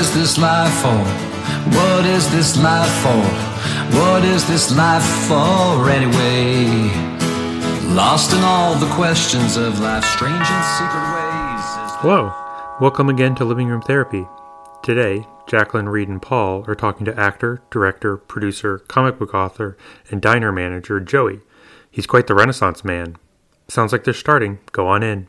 is this life for? What is this life for? What is this life for anyway? Lost in all the questions of life's strange and secret ways. Hello, welcome again to Living Room Therapy. Today, Jacqueline Reed and Paul are talking to actor, director, producer, comic book author, and diner manager Joey. He's quite the Renaissance man. Sounds like they're starting. Go on in.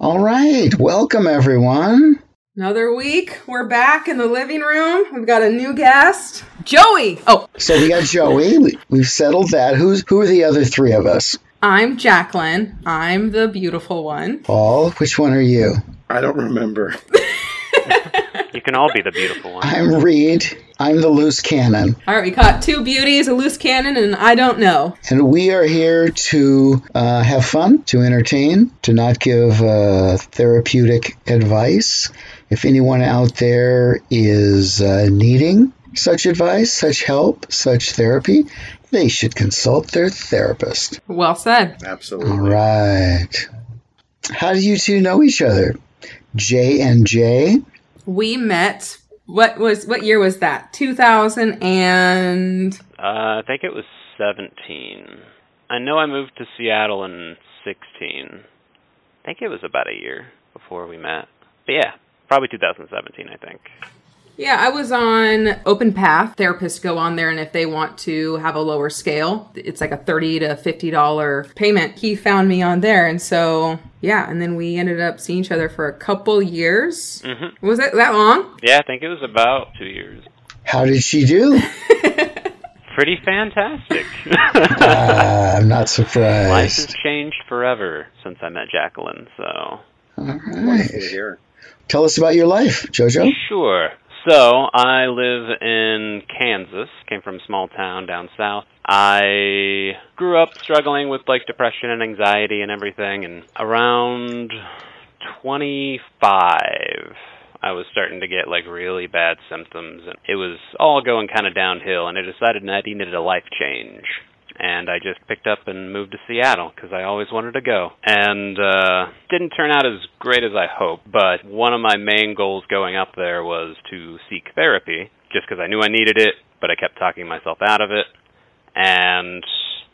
All right, welcome everyone. Another week. We're back in the living room. We've got a new guest, Joey. Oh, So we got Joey. We, we've settled that. Who's who are the other three of us? I'm Jacqueline. I'm the beautiful one. Paul, which one are you? I don't remember. You can all be the beautiful one. I'm Reed. I'm the loose cannon, All right, we caught two beauties, a loose cannon, and I don't know. and we are here to uh, have fun, to entertain, to not give uh, therapeutic advice. If anyone out there is uh, needing such advice, such help, such therapy, they should consult their therapist. Well said. Absolutely. All right. How do you two know each other? J and J. We met. What was what year was that? 2000 and Uh, I think it was 17. I know I moved to Seattle in 16. I think it was about a year before we met. But yeah, probably 2017, I think. yeah, I was on Open Path. Therapists go on there, and if they want to have a lower scale, it's like a thirty to fifty dollar payment. He found me on there, and so yeah, and then we ended up seeing each other for a couple years. hmm Was it that long? Yeah, I think it was about two years. How did she do? Pretty fantastic. Uh, I'm not surprised. Life has changed forever since I met Jacqueline, so. All Wonderful to hear. Tell us about your life, Jojo. Sure. So I live in Kansas. Came from a small town down south. I grew up struggling with like depression and anxiety and everything. And around 25, I was starting to get like really bad symptoms, and it was all going kind of downhill. And I decided that I needed a life change. And I just picked up and moved to Seattle because I always wanted to go. And uh, didn't turn out as great as I hoped. But one of my main goals going up there was to seek therapy, just because I knew I needed it, but I kept talking myself out of it. And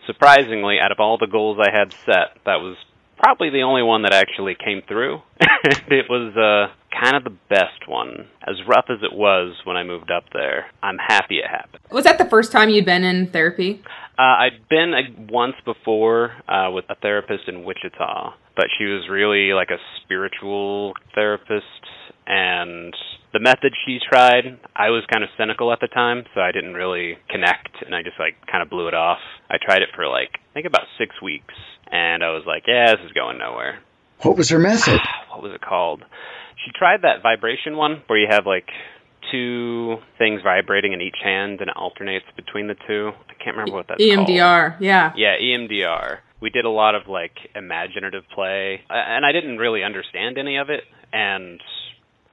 surprisingly, out of all the goals I had set, that was probably the only one that actually came through. it was uh, kind of the best one. As rough as it was when I moved up there, I'm happy it happened. Was that the first time you'd been in therapy? Uh, I'd been uh, once before uh, with a therapist in Wichita, but she was really like a spiritual therapist, and the method she tried, I was kind of cynical at the time, so I didn't really connect, and I just like kind of blew it off. I tried it for like I think about six weeks, and I was like, yeah, this is going nowhere. What was her method? what was it called? She tried that vibration one where you have like two things vibrating in each hand and it alternates between the two. I can't remember what that's called. EMDR, yeah. Yeah, E EMDR. We did a lot of like imaginative play, and I didn't really understand any of it. And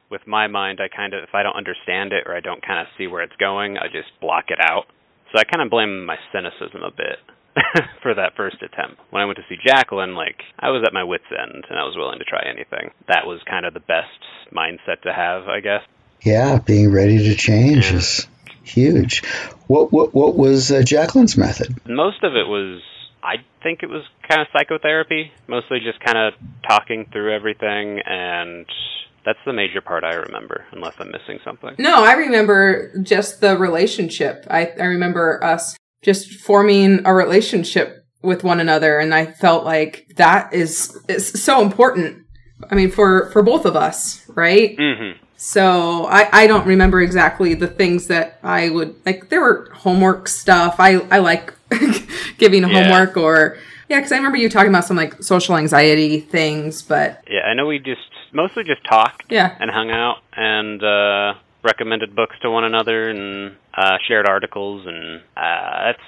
with my mind, I kind of, if I don't understand it or I don't kind of see where it's going, I just block it out. So I kind of blame my cynicism a bit for that first attempt. When I went to see Jacqueline, like I was at my wits' end and I was willing to try anything. That was kind of the best mindset to have, I guess. Yeah, being ready to change Yeah. is huge. What what what was uh, Jacqueline's method? most of it was I think it was kind of psychotherapy, mostly just kind of talking through everything and that's the major part I remember unless I'm missing something. No, I remember just the relationship. I, I remember us just forming a relationship with one another and I felt like that is is so important. I mean for for both of us, right? Mhm. So I, I don't remember exactly the things that I would like. There were homework stuff. I I like giving Yeah. homework or yeah, because I remember you talking about some like social anxiety things. But Yeah, I know we just mostly just talked yeah, and hung out and uh recommended books to one another and uh shared articles and uh that's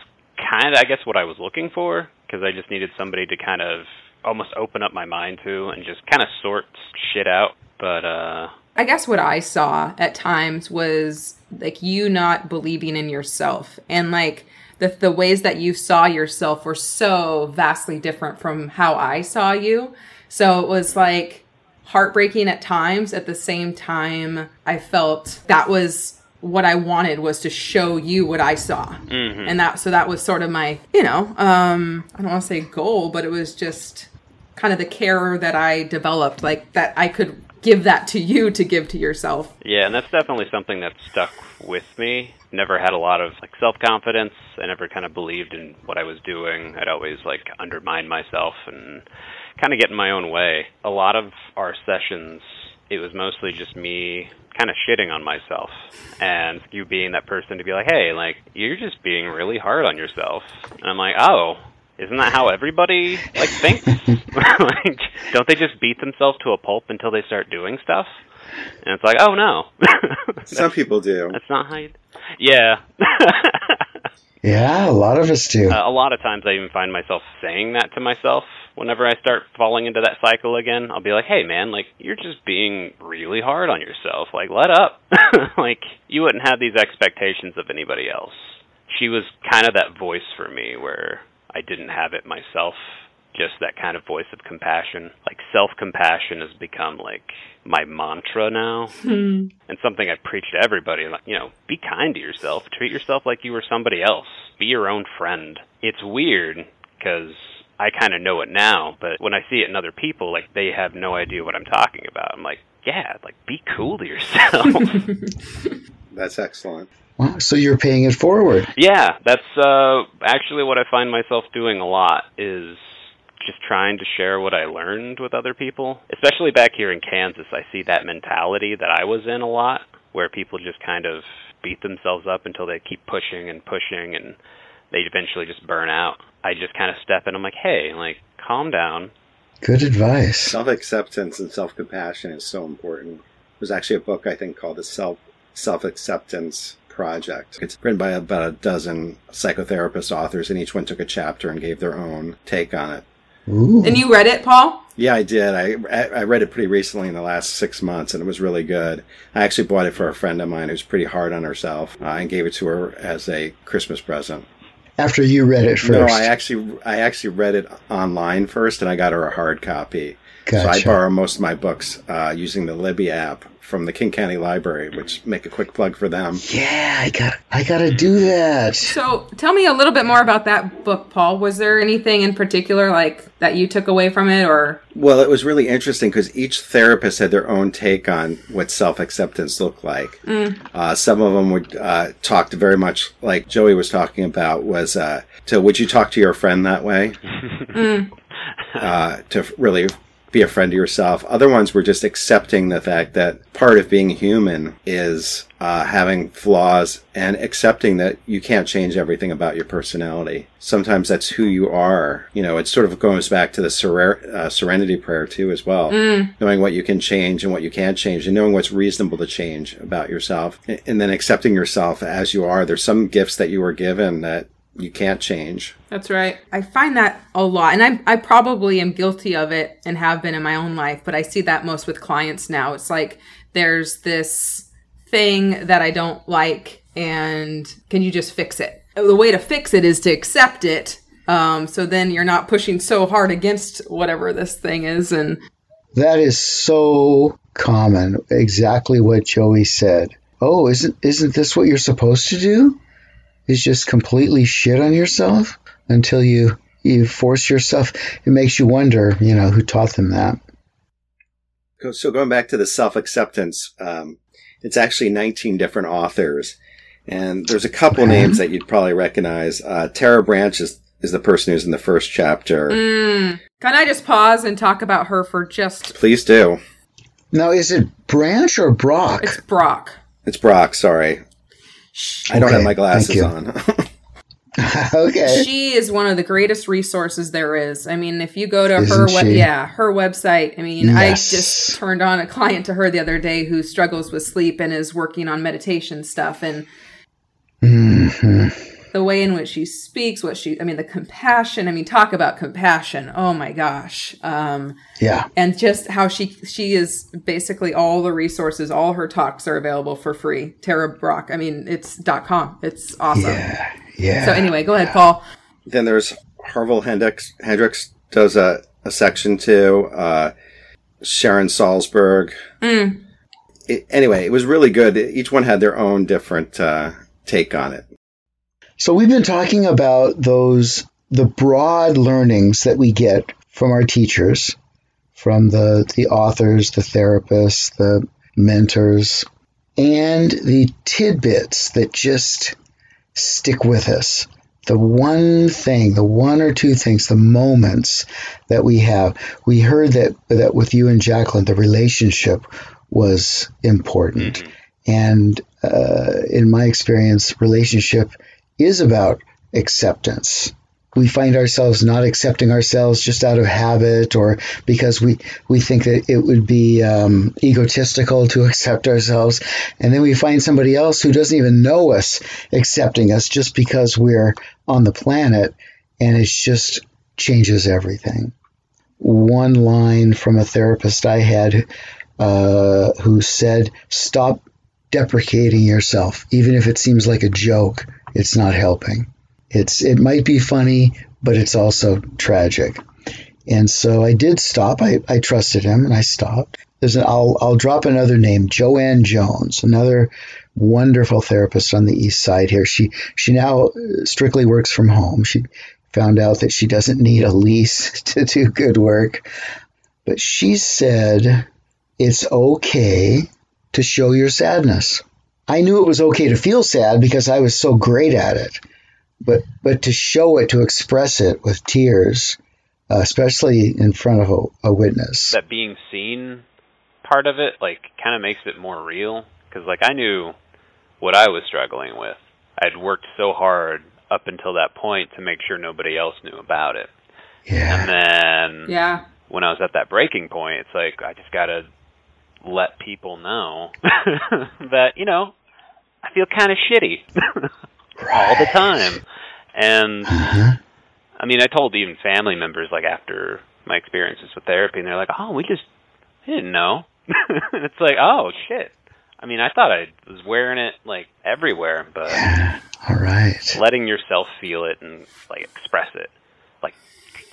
kind of I guess what I was looking for because I just needed somebody to kind of almost open up my mind to and just kind of sort shit out. But uh I guess what I saw at times was like you not believing in yourself and like the the ways that you saw yourself were so vastly different from how I saw you. So it was like heartbreaking at times. At the same time, I felt that was what I wanted was to show you what I saw. Mm-hmm. And that, so that was sort of my, you know, um, I don't want to say goal, but it was just kind of the care that I developed, like that I could give that to you to give to yourself. Yeah, and that's definitely something that stuck with me. Never had a lot of like self confidence. I never kind of believed in what I was doing. I'd always like undermine myself and kind of get in my own way. A lot of our sessions, it was mostly just me kind of shitting on myself and you being that person to be like, "Hey, like you're just being really hard on yourself." And I'm like, "Oh, isn't that how everybody like thinks? like, don't they just beat themselves to a pulp until they start doing stuff?" And it's like, "Oh no." Some people do. That's not how you. Yeah. Yeah, a lot of us do. Uh, a lot of times I even find myself saying that to myself whenever I start falling into that cycle again. I'll be like, "Hey man, like you're just being really hard on yourself. Like let up. like you wouldn't have these expectations of anybody else." She was kind of that voice for me where I didn't have it myself. Just that kind of voice of compassion. Like self-compassion has become like my mantra now hmm. and something I preach to everybody. Like, you know, be kind to yourself. Treat yourself like you were somebody else. Be your own friend. It's weird because I kind of know it now, but when I see it in other people, like they have no idea what I'm talking about. I'm like, yeah, like be cool to yourself. That's excellent. Wow, so you're paying it forward. yeah, that's uh, actually what I find myself doing a lot is just trying to share what I learned with other people. Especially back here in Kansas, I see that mentality that I was in a lot, where people just kind of beat themselves up until they keep pushing and pushing and they eventually just burn out. I just kind of step in. And I'm like, hey, like, calm down. Good advice. Self acceptance and self compassion is so important. There's actually a book I think called the Self Self Acceptance Project. It's written by about a dozen psychotherapist authors, and each one took a chapter and gave their own take on it. Ooh. And you read it, Paul? Yeah, I did. I I read it pretty recently in the last six months, and it was really good. I actually bought it for a friend of mine who's pretty hard on herself, uh, and gave it to her as a Christmas present. After you read it first. No, I actually I actually read it online first, and I got her a hard copy. So I borrow most of my books uh, using the Libby app from the King County Library, which make a quick plug for them. yeah, I got I got to do that. So tell me a little bit more about that book, Paul. Was there anything in particular like that you took away from it or Well, it was really interesting because each therapist had their own take on what self acceptance looked like. Uh, some of them would uh, talked very much like Joey was talking about was uh, to would you talk to your friend that way? uh, to really be a friend to yourself. Other ones were just accepting the fact that part of being human is uh, having flaws and accepting that you can't change everything about your personality. Sometimes that's who you are. You know, it sort of goes back to the uh, serenity prayer too, as well. Knowing what you can change and what you can't change, and knowing what's reasonable to change about yourself, and then accepting yourself as you are. There's some gifts that you were given that you can't change. That's right. I find that a lot, and I I probably am guilty of it and have been in my own life, but I see that most with clients now. It's like there's this thing that I don't like, and can you just fix it? The way to fix it is to accept it. Um, so then you're not pushing so hard against whatever this thing is, and That is so common. Exactly what Joey said. Oh, isn't isn't this what you're supposed to do? Is just completely shit on yourself until you you force yourself. It makes you wonder, you know, who taught them that. So going back to the self acceptance, um, it's actually 19 different authors, and there's a couple names that you'd probably recognize. Uh, Tara Branch is, is the person who's in the first chapter. can I just pause and talk about her for just? Please do. Now, is it Branch or Brach? It's Brach. It's Brach. Sorry, I don't Okay, have my glasses thank you. on. okay. She is one of the greatest resources there is. I mean, if you go to Isn't her web, she? yeah, her website. I mean, I just turned on a client to her the other day who struggles with sleep and is working on meditation stuff and hmm the way in which she speaks, what she, I mean, the compassion. I mean, talk about compassion. Oh my gosh. Um, Yeah. and just how she she is basically all the resources, all her talks are available for free. Tara Brach. I mean, it's dot com. It's awesome. Yeah. Yeah. So anyway, go ahead, Paul. then there's Harville Hendrix. Hendrix does a, a section too. Uh, Sharon Salzberg. Mm. It, anyway, it was really good. Each one had their own different uh, take on it. So we've been talking about those the broad learnings that we get from our teachers, from the the authors, the therapists, the mentors, and the tidbits that just stick with us. The one thing, the one or two things, the moments that we have. We heard that that with you and Jacqueline, the relationship was important. Mhm. And uh, in my experience, relationship is about acceptance. We find ourselves not accepting ourselves just out of habit or because we, we think that it would be um, egotistical to accept ourselves. And then we find somebody else who doesn't even know us accepting us just because we're on the planet. And it just changes everything. One line from a therapist I had uh, who said, Stop deprecating yourself, even if it seems like a joke. It's not helping. It's it might be funny, but it's also tragic. And so I did stop. I, I trusted him, and I stopped. There's an, I'll I'll drop another name, Joanne Jones, another wonderful therapist on the east side here. She she now strictly works from home. She found out that she doesn't need a lease to do good work, but she said it's okay to show your sadness. I knew it was okay to feel sad because I was so great at it, but but to show it, to express it with tears, uh, especially in front of a, a witness. That being seen part of it, like, kind of makes it more real. Because, like, I knew what I was struggling with. I'd worked so hard up until that point to make sure nobody else knew about it. Yeah, And then Yeah. when I was at that breaking point, it's like I just gotta let people know that you know I feel kind of shitty all the time, and Uh-huh. I mean I told even family members like after my experiences with therapy, and they're like, "Oh, we just we didn't know." it's like, "Oh shit." I mean, I thought I was wearing it like everywhere, but All right. letting yourself feel it and like express it, like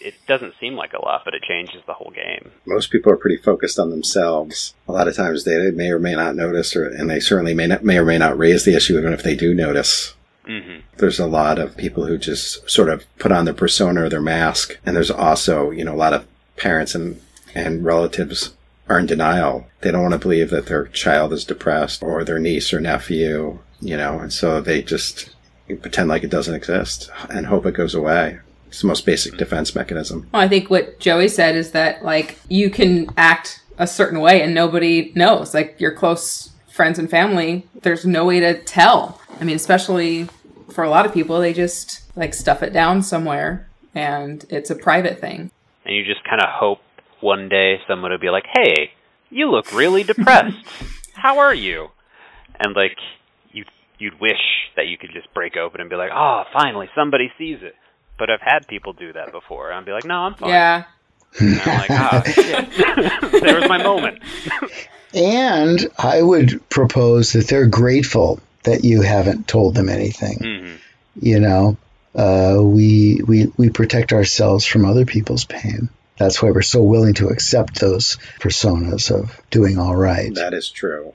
it doesn't seem like a lot, but it changes the whole game. Most people are pretty focused on themselves. A lot of times they may or may not notice, or and they certainly may not, may or may not raise the issue, even if they do notice. hmm There's a lot of people who just sort of put on their persona or their mask, and there's also you know a lot of parents and and relatives are in denial. They don't want to believe that their child is depressed or their niece or nephew, you know, and so they just pretend like it doesn't exist and hope it goes away. It's the most basic defense mechanism. Well, I think what Joey said is that like you can act a certain way and nobody knows. Like your close friends and family, there's no way to tell. I mean, especially for a lot of people, they just like stuff it down somewhere and it's a private thing. And you just kind of hope one day someone will be like, "Hey, you look really depressed. How are you?" And like you you'd wish that you could just break open and be like, "Oh, finally somebody sees it." But I've had people do that before. I'd be like, "No, I'm fine." Yeah. And I'm like, "Ah, shit." there was my moment. And I would propose that they're grateful that you haven't told them anything. hmm You know, uh, we we we protect ourselves from other people's pain. That's why we're so willing to accept those personas of doing all right. That is true.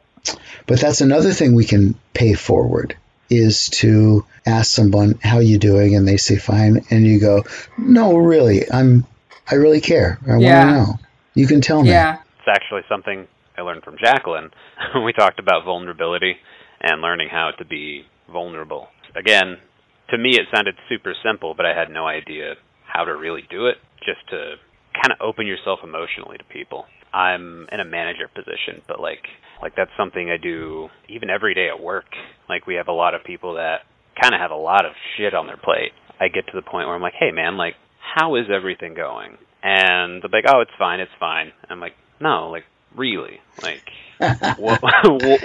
But that's another thing we can pay forward is to ask someone how you doing and they say fine and you go, "No, really. I'm I really care. I Yeah. want to know. You can tell me." Yeah. It's actually something I learned from Jacqueline when we talked about vulnerability and learning how to be vulnerable. Again, to me it sounded super simple, but I had no idea how to really do it, just to kind of open yourself emotionally to people. I'm in a manager position, but like like that's something I do even every day at work. Like we have a lot of people that kind of have a lot of shit on their plate. I get to the point where I'm like, "Hey man, like how is everything going?" And they're like, "Oh, it's fine, it's fine." I'm like, "No, like really? Like what,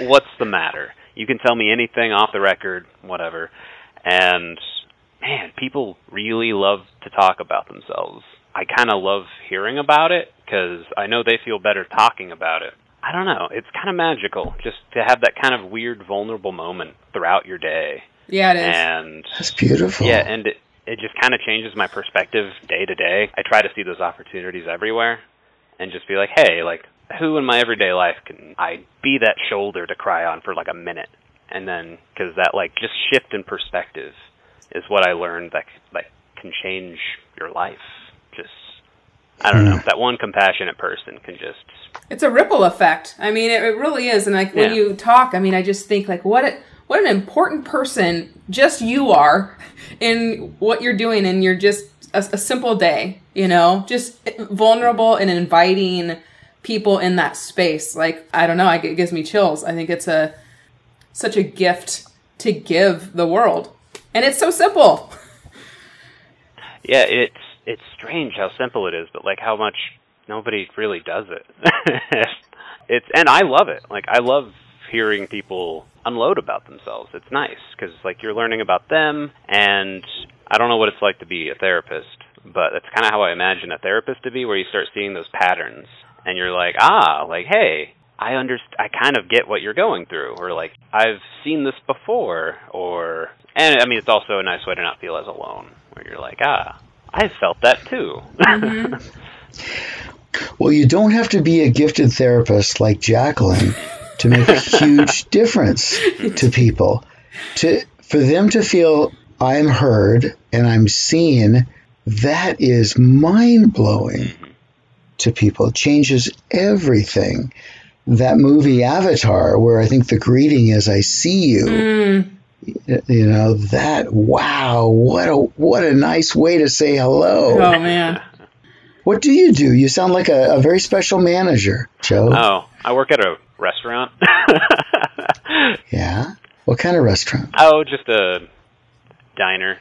what's the matter? You can tell me anything off the record, whatever." And man, people really love to talk about themselves. I kind of love hearing about it because I know they feel better talking about it. I don't know. It's kind of magical just to have that kind of weird, vulnerable moment throughout your day. Yeah, it is. And That's beautiful. yeah, and it, it just kind of changes my perspective day to day. I try to see those opportunities everywhere and just be like, hey, like, who in my everyday life can I be that shoulder to cry on for like a minute, and then because that like just shift in perspective is what I learned that that can change your life. Just I don't know hmm. that one compassionate person can just It's a ripple effect. I mean, it, it really is. And like when Yeah. you talk, I mean, I just think like what it, what an important person just you are in what you're doing, and you're just a, a simple day. You know, just vulnerable and inviting people in that space. Like I don't know, I, it gives me chills. I think it's a such a gift to give the world, and it's so simple. yeah it's it's strange how simple it is, but like how much nobody really does it. it's and I love it. Like I love hearing people unload about themselves. It's nice because like you're learning about them, and I don't know what it's like to be a therapist, but that's kind of how I imagine a therapist to be, where you start seeing those patterns, and you're like, ah, like hey. I underst- I kind of get what you're going through, or like I've seen this before, or and I mean it's also a nice way to not feel as alone, where you're like, ah, I felt that too. Mm-hmm. Well, you don't have to be a gifted therapist like Jacqueline to make a huge difference to people. To for them to feel I'm heard and I'm seen, that is mind blowing to people. It changes everything. That movie Avatar, where I think the greeting is "I see you." Mm. You know that. Wow, what a what a nice way to say hello. Oh man. What do you do? You sound like a, a very special manager, Joe. oh, I work at a restaurant. Yeah. What kind of restaurant? oh, just a diner.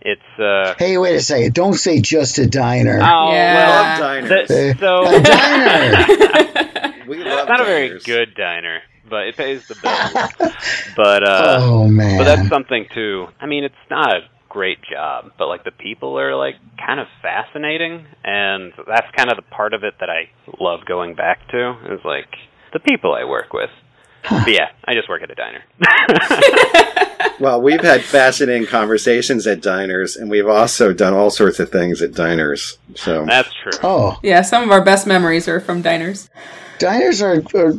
It's uh Hey, wait a second. Don't say just a diner. oh Yeah. well, Love diners. the, so a diner. we love it's not a very good diner, but it pays the bill. but uh oh man. But that's something too. I mean, it's not a great job, but like the people are like kind of fascinating, and that's kind of the part of it that I love going back to is like the people I work with. But yeah, I just work at a diner. Well, we've had fascinating conversations at diners, and we've also done all sorts of things at diners. So that's true. oh, Yeah, some of our best memories are from diners. diners are, are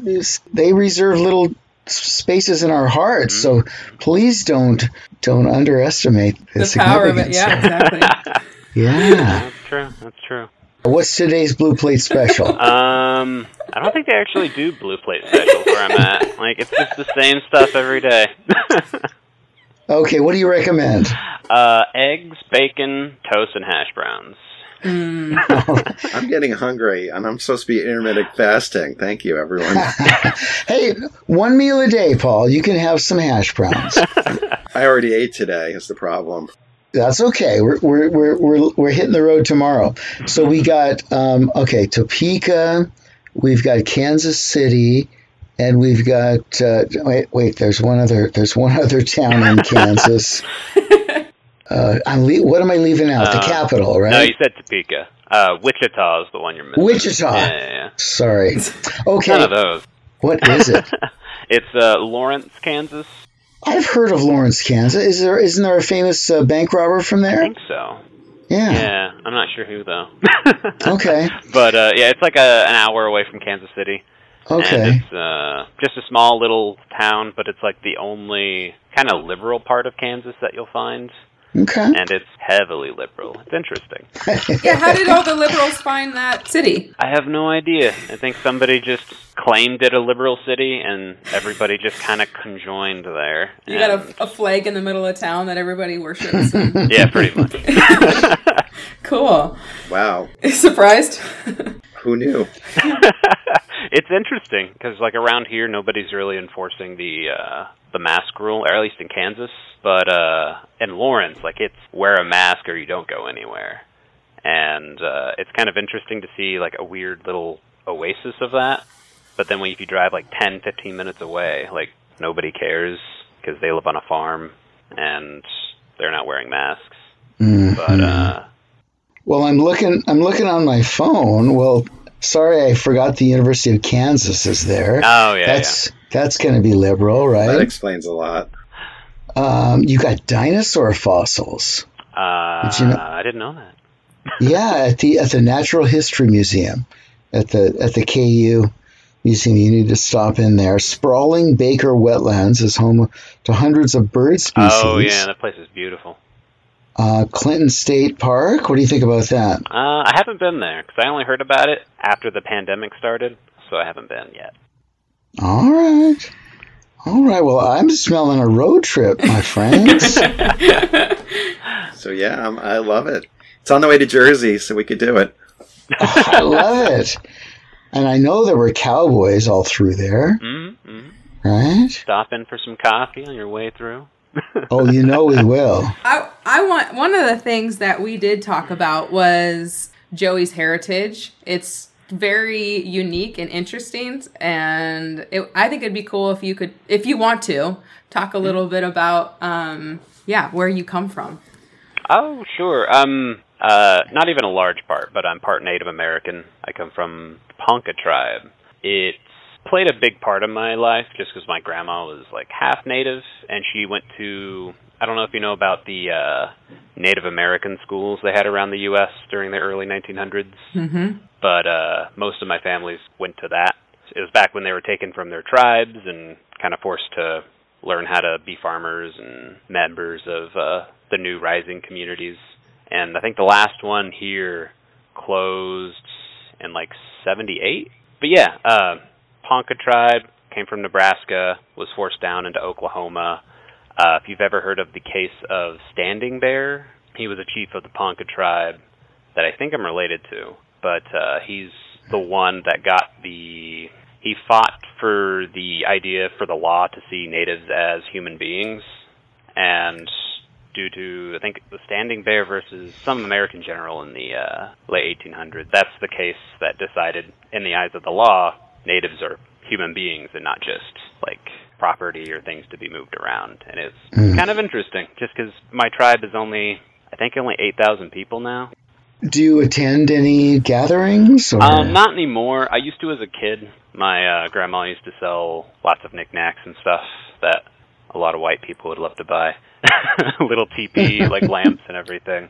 they reserve little spaces in our hearts. Mm-hmm. So please don't don't underestimate the, The power of it. Yeah, exactly. Yeah. That's true. That's true. What's today's blue plate special? Um, I don't think they actually do blue plate specials where I'm at. Like it's just the same stuff every day. Okay, what do you recommend? uh, eggs, bacon, toast, and hash browns. I'm getting hungry, and I'm supposed to be intermittent fasting. Thank you, everyone. Hey, one meal a day, Paul. You can have some hash browns. I already ate today. Is the problem? That's okay. We're we're we're we're, we're hitting the road tomorrow. So we got um, okay Topeka, we've got Kansas City, and we've got uh, wait wait. There's one other there's one other town in Kansas. Uh, I'm le- what am I leaving out? the Uh, capital, No, right? you said Topeka. Uh, Wichita is the one you're missing. Wichita. Yeah, yeah, yeah. Sorry. None Okay, of those. what is it? It's uh, Lawrence, Kansas. I've heard of Lawrence, Kansas. Is there isn't there a famous uh, bank robber from there? I think so. Yeah. Yeah, I'm not sure who though. Okay. But uh, yeah, it's like a, an hour away from Kansas City. Okay. And it's uh, just a small little town, but it's like the only kind of liberal part of Kansas that you'll find. Okay. And it's heavily liberal. It's interesting. yeah, how did all the liberals find that city? I have no idea. I think somebody just claimed it a liberal city, and everybody just kind of conjoined there. You got a, a flag in the middle of town that everybody worships. and- yeah, pretty much. cool. Wow. Surprised? Who knew? it's interesting because like around here nobody's really enforcing the uh the mask rule or at least in Kansas but uh in Lawrence like it's wear a mask or you don't go anywhere and uh it's kind of interesting to see like a weird little oasis of that but then when if you drive like 10 15 minutes away like nobody cares because they live on a farm and they're not wearing masks Mhm. but uh Well, I'm looking. I'm looking on my phone. Well, sorry, I forgot the University of Kansas is there. oh yeah that's that's going to be liberal, right? That explains a lot. Um, you got dinosaur fossils. uh Did you know- I didn't know that Yeah, at the at the Natural History Museum, at the at the KU. You see, you need to stop in there. Sprawling Baker Wetlands is home to hundreds of bird species. Oh yeah, that place is beautiful. Uh, Clinton State Park. What do you think about that? Uh, I haven't been there because I only heard about it after the pandemic started, so I haven't been yet. All right. All right. Well, I'm smelling a road trip, my friends. So yeah, um, I love it. It's on the way to Jersey, so we could do it. I love it. And I know there were cowboys all through there, Mm-hmm. right? Stop in for some coffee on your way through. Oh, you know we will. I I want one of the things that we did talk about was Joey's heritage. It's very unique and interesting, and it, I think it'd be cool if you could, if you want to, talk a little bit about, um, yeah, where you come from. Oh, sure. Um, uh, not even a large part, but I'm part Native American. I come from the Ponca tribe. It's played a big part of my life just because my grandma was like half Native, and she went to. I don't know if you know about the uh, Native American schools they had around the U.S. during the early 1900s, Mm-hmm. but uh, most of my families went to that. It was back when they were taken from their tribes and kind of forced to learn how to be farmers and members of uh, the new rising communities. And I think the last one here closed in like 78. But yeah, uh, Ponca tribe came from Nebraska, was forced down into Oklahoma. Uh, if you've ever heard of the case of Standing Bear, he was a chief of the Ponca tribe that I think I'm related to, but uh, he's the one that got the. He fought for the idea for the law to see natives as human beings, and due to I think the Standing Bear versus some American general in the uh, late 1800s, that's the case that decided, in the eyes of the law, natives are human beings and not just like property or things to be moved around. And it's Mm. kind of interesting, just because my tribe is only, I think, only 8,000 people now. Do you attend any gatherings? Or? Um, not anymore. I used to as a kid. My uh, grandma used to sell lots of knickknacks and stuff that a lot of white people would love to buy. Little teepee, like lamps and everything.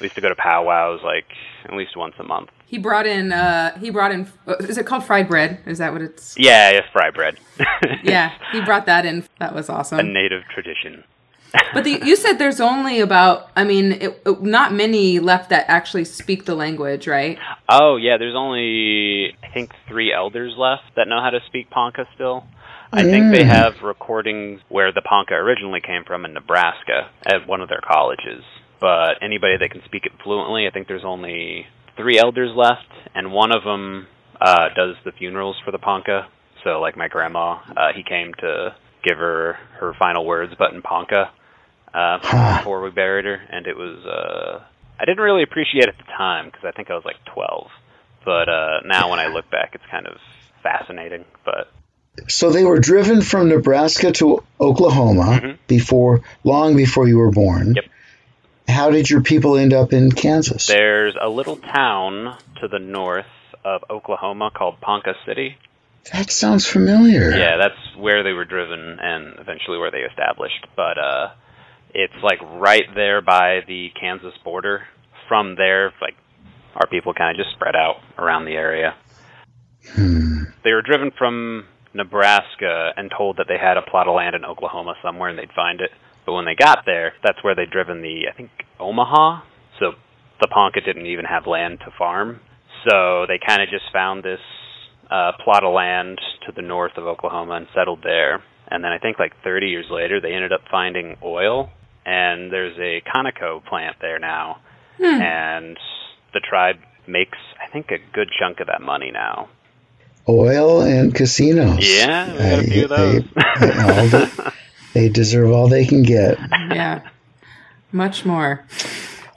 We used to go to powwows like at least once a month. He brought in, uh, he brought in, uh, is it called fried bread? Is that what it's? Yeah, it's fried bread. Yeah, he brought that in. That was awesome. a native tradition. But the, you said there's only about, I mean, it, it- not many left that actually speak the language, right? Oh yeah, there's only I think three elders left that know how to speak Ponca still. I think they have recordings where the Ponca originally came from in Nebraska at one of their colleges. But anybody that can speak it fluently, I think there's only three elders left, and one of them uh, does the funerals for the Ponca. So like my grandma, uh, he came to give her her final words, but in Ponca uh, before we buried her, and it was uh, I didn't really appreciate it at the time because I think I was like 12. But uh, now when I look back, it's kind of fascinating. But So they were driven from Nebraska to Oklahoma Mhm. before, long before you were born. Yep. How did your people end up in Kansas? there's a little town to the north of Oklahoma called Ponca City. That sounds familiar. Yeah, that's where they were driven and eventually where they established. But uh, it's like right there by the Kansas border. From there, like our people kind of just spread out around the area. Hmm. They were driven from Nebraska and told that they had a plot of land in Oklahoma somewhere and they'd find it. But when they got there, that's where they'd driven the, I think, Omaha. So the Ponca didn't even have land to farm. So they kind of just found this uh, plot of land to the north of Oklahoma and settled there. And then I think like 30 years later, they ended up finding oil. And there's a Conoco plant there now. And the tribe makes, I think, a good chunk of that money now. Oil and casinos. Yeah, we got a few of They- those. they- all the- they deserve all they can get. Yeah. Much more.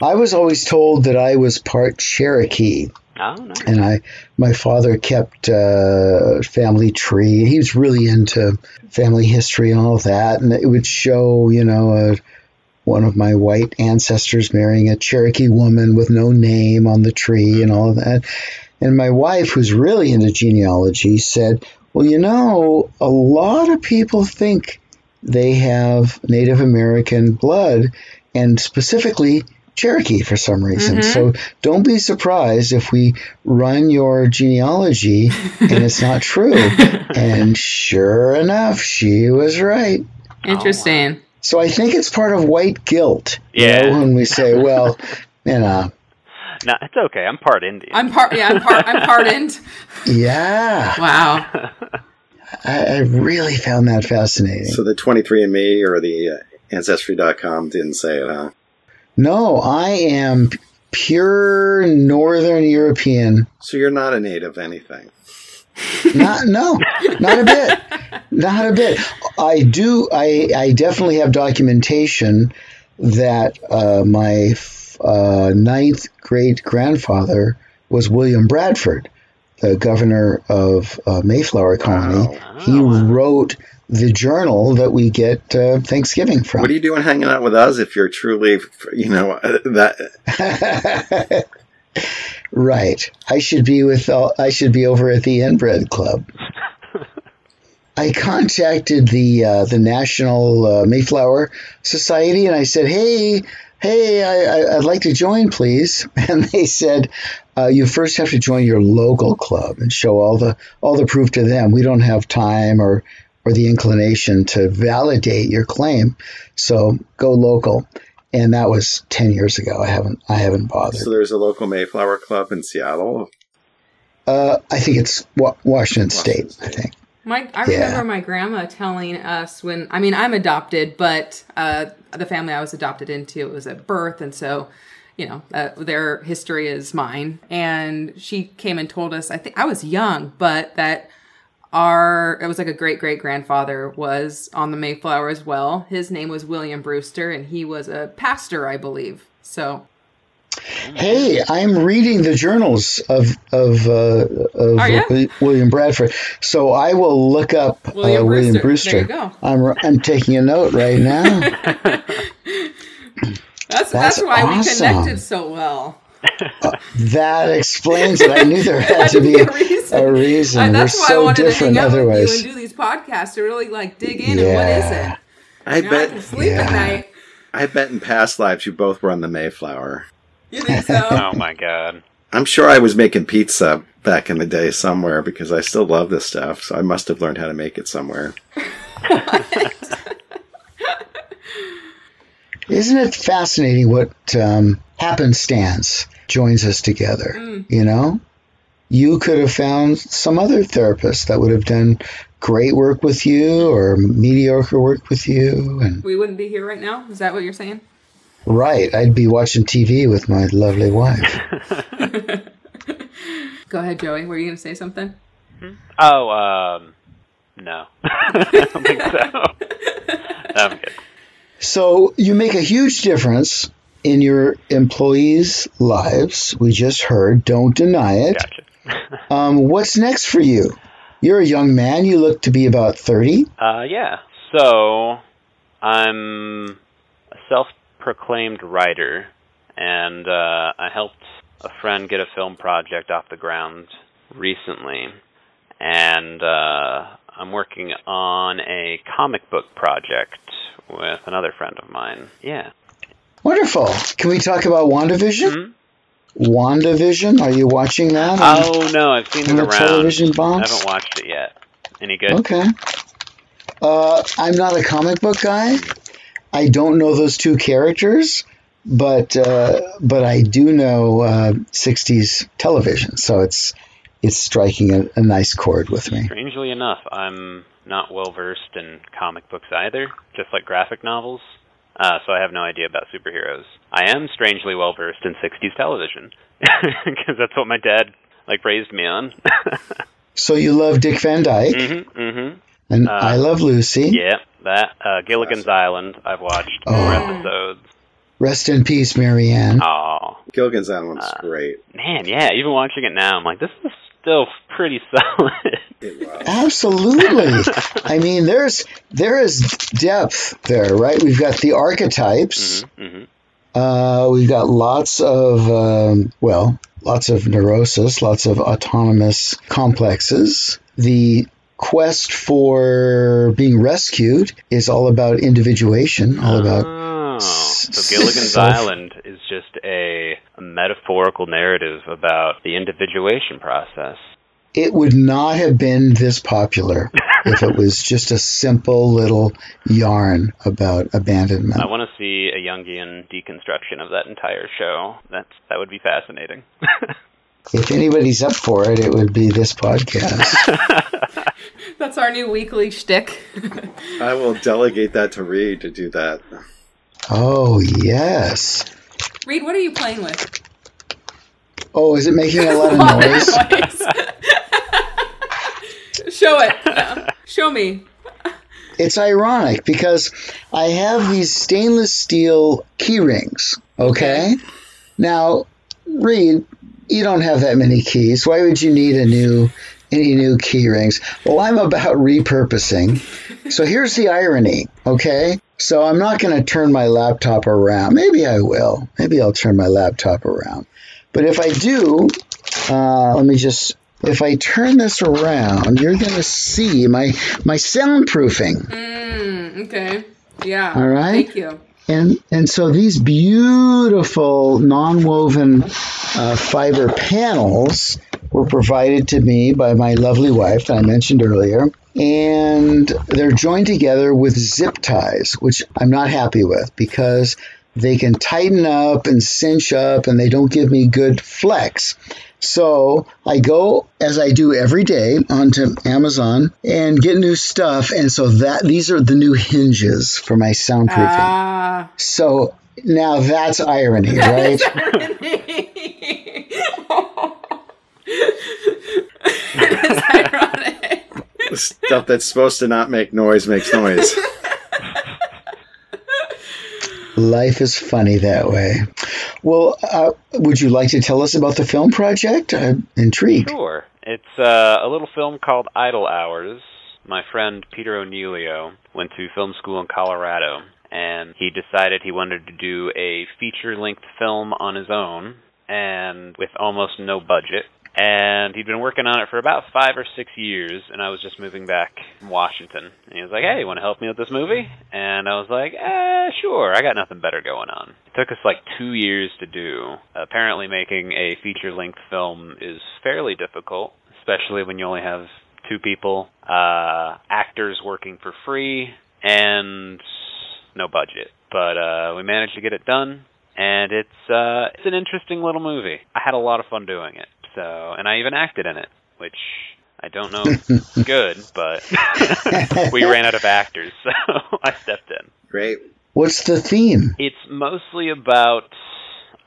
I was always told that I was part Cherokee. oh, no. and I my father kept uh, family tree. He was really into family history and all that, and it would show, you know, uh, one of my white ancestors marrying a Cherokee woman with no name on the tree and all of that. And my wife, who's really into genealogy, said, "Well, you know, a lot of people think they have Native American blood, and specifically." Cherokee for some reason. Mm-hmm. So don't be surprised if we run your genealogy and it's not true. and sure enough, she was right. Oh, Interesting. So I think it's part of white guilt. you Yeah. know, when we say, well, you know, No, it's okay. I'm part Indian. I'm part. Yeah, I'm part. I'm pardoned. yeah, Wow. I, I really found that fascinating. So the 23andMe or the uh, Ancestry.com didn't say it, huh? no, I am pure Northern European. So you're not a native anything. Not no, not a bit, not a bit. I do. I I definitely have documentation that uh, my f- uh, ninth great grandfather was William Bradford, the governor of uh, Mayflower Colony. He wrote the journal that we get uh, Thanksgiving from. What are you doing hanging out with us if you're truly, you know, uh, that Right. I should be with. Uh, I should be over at the Inbred Club. I contacted the uh, the National uh, Mayflower Society and I said, "Hey, hey, I, I, I'd like to join, please." And they said, uh, "You first have to join your local club and show all the all the proof to them. We don't have time or or the inclination to validate your claim, so go local." And that was ten years ago. I haven't I haven't bothered. so there's a local Mayflower Club in Seattle. Uh, I think it's wa- Washington State. Washington I think. My, I Yeah. remember my grandma telling us when I mean I'm adopted, but uh, the family I was adopted into it was at birth, and so you know uh, their history is mine. And she came and told us I think I was young, but that our it was like a great great grandfather was on the Mayflower as well. His name was William Brewster, and he was a pastor, I believe. So Hey, I'm reading the journals of of, uh, of Are ya? Wi- William Bradford, so I will look up William uh, William Brewster. Brewster. There you go. I'm I'm taking a note right now. that's that's, That's why we connected so well. that explains it. I knew there had Had to be a, reason. a reason. And We're that's why I so wanted to different hang out with you and do these podcasts to really like dig in and what is it? I You know, I can bet. sleep at night. I bet in past lives you both were on the Mayflower. You think so? oh my god. I'm sure I was making pizza back in the day somewhere because I still love this stuff. So I must have learned how to make it somewhere. Isn't it fascinating what um, happenstance joins us together? Mm. You know, you could have found some other therapist that would have done great work with you or mediocre work with you, and we wouldn't be here right now. Is that what you're saying? Right, I'd be watching TV with my lovely wife. Go ahead, Joey. Were you going to say something? Oh, um, no. I don't think so. I'm good. So you make a huge difference in your employees' lives. We just heard. Don't deny it. Gotcha. Um, what's next for you? You're a young man. You look to be about thirty. Uh, yeah. So, I'm a self-proclaimed writer, and uh, I helped a friend get a film project off the ground recently, and uh, I'm working on a comic book project with another friend of mine. Yeah. Wonderful. Can we talk about WandaVision? Mhm. WandaVision. Are you watching that? on- Oh no, I've seen it the around. television I haven't watched it yet. Any good? Okay. Uh, I'm not a comic book guy. I don't know those two characters, but uh, but I do know uh, '60s television, so it's it's striking a, a nice chord with me. Strangely enough, I'm not well versed in comic books either, just like graphic novels. Uh, so I have no idea about superheroes. I am strangely well versed in 60s television because that's what my dad like raised me on. So you love Dick Van Dyke, mhm, mhm. and Uh, I love Lucy. Yeah, that uh, Gilligan's Island. I've watched Oh. four episodes. Rest in peace, Mary Ann. Oh Gilligan's Island's Uh, great. man, yeah. Even watching it now, I'm like, this is still pretty solid. Absolutely. I mean, there's there is depth there, right? We've got the archetypes. hmm Uh, we've got lots of um, well, lots of neurosis, lots of autonomous complexes. The quest for being rescued is all about individuation, all about Oh. So Gilligan's Island is just a, a metaphorical narrative about the individuation process. It would not have been this popular if it was just a simple little yarn about abandonment. I want to see a Jungian deconstruction of that entire show. That's that would be fascinating. If anybody's up for it, it would be this podcast. That's our new weekly shtick. I will delegate that to Reed to do that. Oh, yes. Reed, what are you playing with? Oh, is it making a lot of noise? Show it. No. Show me. It's ironic because I have these stainless steel key rings. Okay. Now, Reed, you don't have that many keys. Why would you need a new any new key rings? Well, I'm about repurposing. So here's the irony. Okay. So I'm not going to turn my laptop around. Maybe I will. Maybe I'll turn my laptop around. But if I do, uh, let me just. If I turn this around, you're going to see my my soundproofing. Mm, okay. Yeah. All right. Thank you. And and so these beautiful non-woven uh, fiber panels were provided to me by my lovely wife that I mentioned earlier, and they're joined together with zip ties, which I'm not happy with because they can tighten up and cinch up, and they don't give me good flex. So I go as I do every day onto Amazon and get new stuff, and so that these are the new hinges for my soundproofing. Ah. So now that's irony, right? it is ironic. Stuff that's supposed to not make noise makes noise. Life is funny that way. Well, uh, would you like to tell us about the film project? I'm intrigued. Sure. It's uh, a little film called Idle Hours. My friend Peter O'Neill went to film school in Colorado, and he decided he wanted to do a feature-length film on his own, and with almost no budget. And he'd been working on it for about five or six years, and I was just moving back from Washington. And he was like, "Hey, you want to help me with this movie?" And I was like, "Eh, sure. I got nothing better going on." It took us like two years to do. Apparently, making a feature-length film is fairly difficult, especially when you only have two people, uh, actors working for free, and no budget. But uh, we managed to get it done, and it's uh, it's an interesting little movie. I had a lot of fun doing it. So, and I even acted in it, which I don't know if it's good, but we ran out of actors, so I stepped in. Great. What's the theme? It's mostly about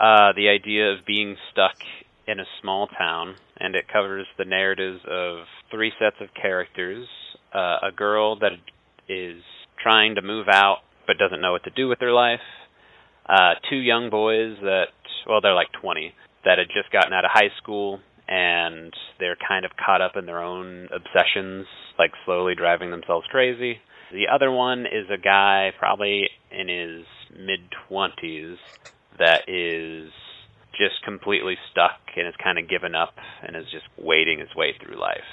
uh, the idea of being stuck in a small town, and it covers the narratives of three sets of characters: uh, a girl that is trying to move out but doesn't know what to do with her life, uh, two young boys that, well, they're like 20, that had just gotten out of high school and they're kind of caught up in their own obsessions, like slowly driving themselves crazy. The other one is a guy probably in his mid 20s that is just completely stuck and has kind of given up and is just wading his way through life.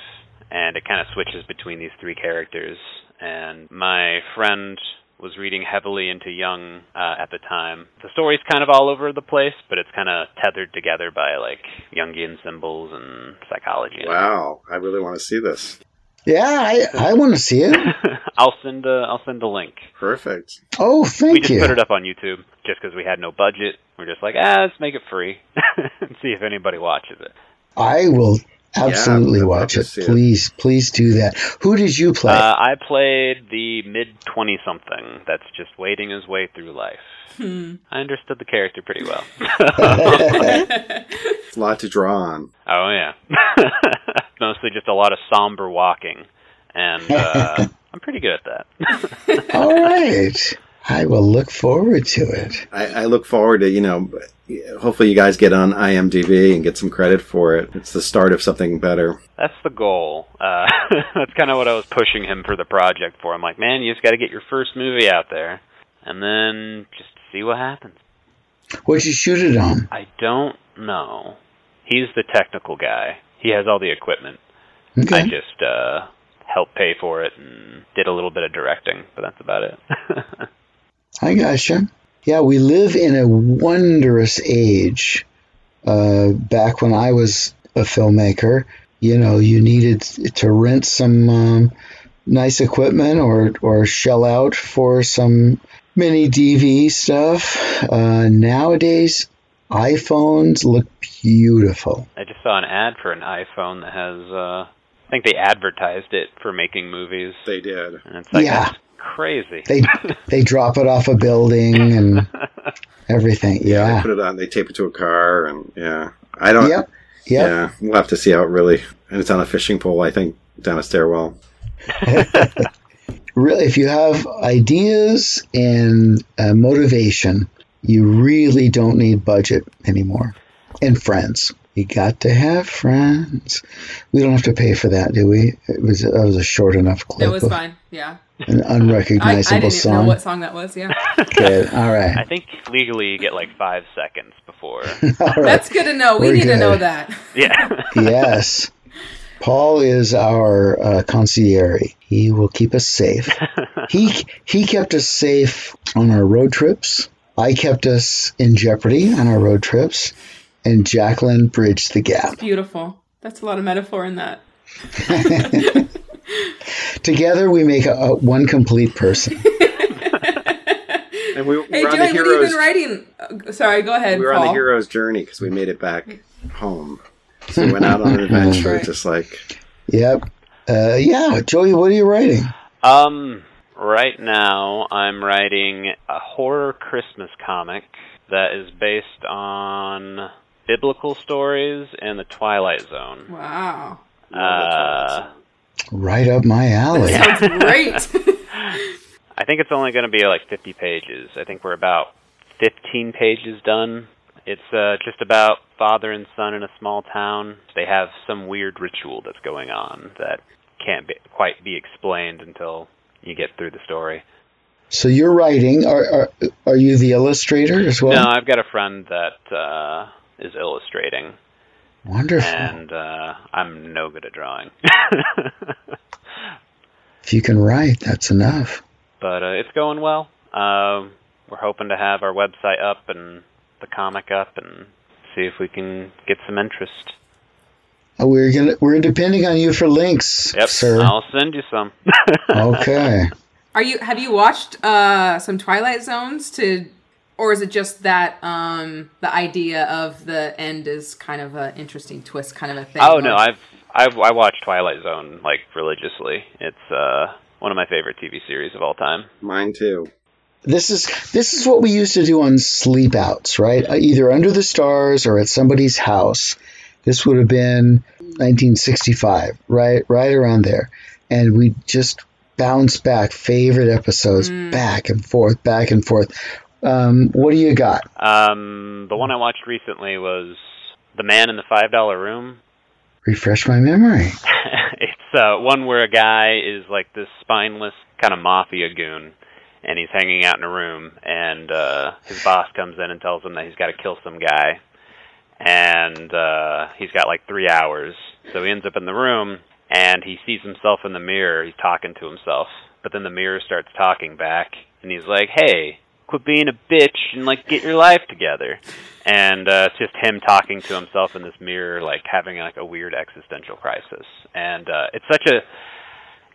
And it kind of switches between these three characters. And my friend was reading heavily into Jung uh, at the time. The story's kind of all over the place, but it's kind of tethered together by like Jungian symbols and psychology. Wow. I really want to see this. Yeah, I, I want to see it. I'll send a I'll send a link. Perfect. Oh, thank you. we just you. put it up on YouTube just because we had no budget. We're just like, ah, let's make it free and see if anybody watches it. I will absolutely I'd watch it. see it. Please, please do that. Who did you play? Uh, I played the mid twenty something that's just wading his way through life. I understood the character pretty well. A lot to draw on. oh yeah, mostly just a lot of somber walking, and uh, I'm pretty good at that. All right. I will look forward to it. I, I look forward to, you know, hopefully you guys get on IMDb and get some credit for it. It's the start of something better. That's the goal. Uh, that's kind of what I was pushing him for the project for. I'm like, man, you just got to get your first movie out there, and then just see what happens. What'd you shoot it on? I don't know. He's the technical guy. He has all the equipment. Okay. I just uh, helped pay for it and did a little bit of directing, but that's about it. I gotcha. Yeah, we live in a wondrous age. Uh, back when I was a filmmaker, you know, you needed to rent some um, nice equipment or, or shell out for some mini DV stuff. Uh, nowadays, iPhones look beautiful. I just saw an ad for an iPhone that has. Uh, I think they advertised it for making movies, They did. and it's like Yeah. That's crazy. They they drop it off a building and everything. They Yeah. put it on. They tape it to a car, and yeah, I don't. Yep. Yep. Yeah, we'll have to see how it really. And it's on a fishing pole, I think, down a stairwell. really, if you have ideas and uh, motivation, you really don't need budget anymore. And friends. You got to have friends. We don't have to pay for that, do we? It was that was a short enough clip It was of fine. Yeah. An unrecognizable I, I unrecognizable didn't even know song. what song that was. Yeah. Good. All I think legally you get like five seconds before. All right. That's good to know. We We're need to know that. yeah. yes. Paul is our uh, concierge. He will keep us safe. he he kept us safe on our road trips. I kept us in jeopardy on our road trips, and Jacqueline bridged the gap. Beautiful. That's a lot of metaphor in that. Together, we make a, a one complete person. And we, Hey, we're on Joey, the what have you hero's. been writing? Uh, sorry, go ahead. we were Paul. on the hero's journey because we made it back home. So we went out on an adventure, Right. just like Yep. Uh, yeah, Joey, what are you writing? Um, right now I'm writing a horror Christmas comic that is based on biblical stories and the Twilight Zone. Wow. Uh, Right up my alley. Sounds great. I think it's only going to be like 50 pages. I think we're about 15 pages done. It's uh, just about father and son in a small town. They have some weird ritual that's going on that can't be, quite be explained until you get through the story. So you're writing. Are, are are you the illustrator as well? No, I've got a friend that uh, is illustrating, Wonderful. and uh, I'm no good at drawing. If you can write, that's enough. but uh, it's going well. Um, we're hoping to have our website up and the comic up, and see if we can get some interest. Uh, We're gonna we're depending on you for links, Yep, sir. I'll send you some. Okay. Are you? Have you watched uh, some Twilight Zones to, or is it just that um, the idea of the end is kind of an interesting twist, kind of a thing? oh no, I've I've I watch Twilight Zone like religiously. It's uh one of my favorite TV series of all time. mine too. This is this is what we used to do on sleep outs, right? Uh, Either under the stars or at somebody's house. This would have been 1965, right? Right around there. And we just bounce back favorite episodes back and forth, back and forth. Um, what do you got? Um, the one I watched recently was The Man in the Five Dollar Room. Refresh my memory. it's uh, one where a guy is like this spineless kind of mafia goon, and he's hanging out in a room, and uh, his boss comes in and tells him that he's got to kill some guy, and uh, he's got like three hours. So he ends up in the room, and he sees himself in the mirror. He's talking to himself, but then the mirror starts talking back, and he's like, "Hey." Quit being a bitch and like get your life together, and uh, it's just him talking to himself in this mirror, like having like a weird existential crisis. And uh, it's such a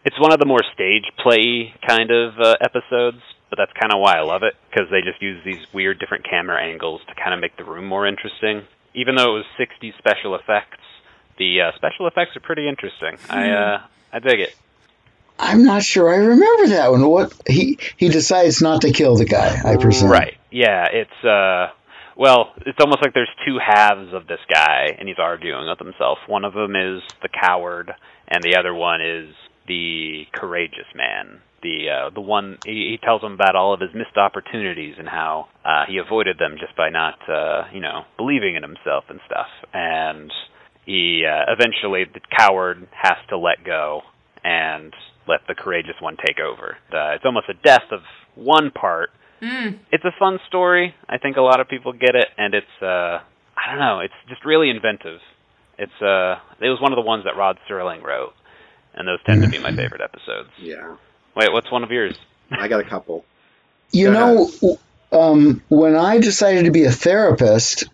it's one of the more stage play kind of uh, episodes, but that's kind of why I love it because they just use these weird different camera angles to kind of make the room more interesting. Even though it was 60 special effects, the uh, special effects are pretty interesting. I uh, I dig it. I'm not sure I remember that one. What he he decides not to kill the guy, I presume. Right. Yeah, it's uh well, it's almost like there's two halves of this guy and he's arguing with himself. One of them is the coward and the other one is the courageous man. The uh the one he, he tells him about all of his missed opportunities and how uh he avoided them just by not uh, you know, believing in himself and stuff. And he uh, eventually the coward has to let go and let the courageous one take over. Uh, it's almost a death of one part. It's a fun story. I think a lot of people get it, and it's uh, I don't know. It's just really inventive. It's uh, it was one of the ones that Rod Serling wrote, and those tend to be my favorite episodes. Yeah, Wait, what's one of yours? I got a couple. You Go know, w- um, when I decided to be a therapist,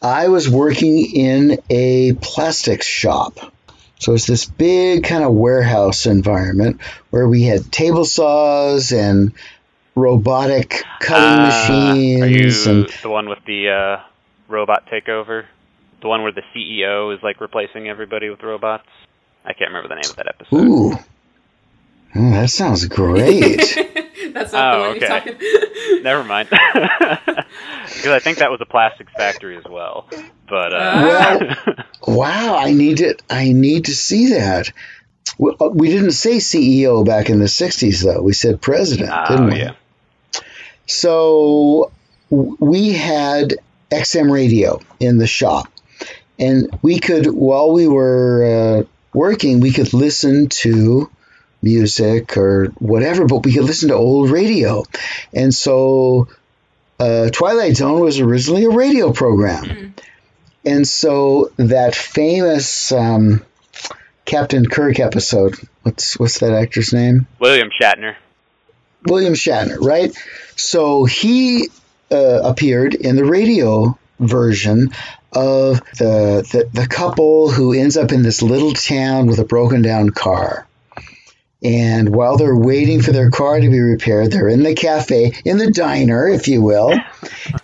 I was working in a plastics shop. So it's this big kind of warehouse environment where we had table saws and robotic cutting Uh, machines. Are you and the one with the uh, robot takeover? The one where the CEO is like replacing everybody with robots? I can't remember the name of that episode. ooh, Oh, that sounds great. That's not Oh, the one okay. you're talking. Never mind. Because I think that was a plastics factory as well. But uh, well, wow, I need to I need to see that. We, uh, we didn't say CEO back in the '60s, though. We said president, oh didn't we? yeah. So we had XM radio in the shop, and we could, while we were uh, working, we could listen to music or whatever, but we could listen to old radio. And so uh, Twilight Zone was originally a radio program. And so that famous um, Captain Kirk episode, what's what's that actor's name? William Shatner. William Shatner, right? So he uh, appeared in the radio version of the, the the couple who ends up in this little town with a broken down car. And while they're waiting for their car to be repaired, they're in the cafe, in the diner, if you will.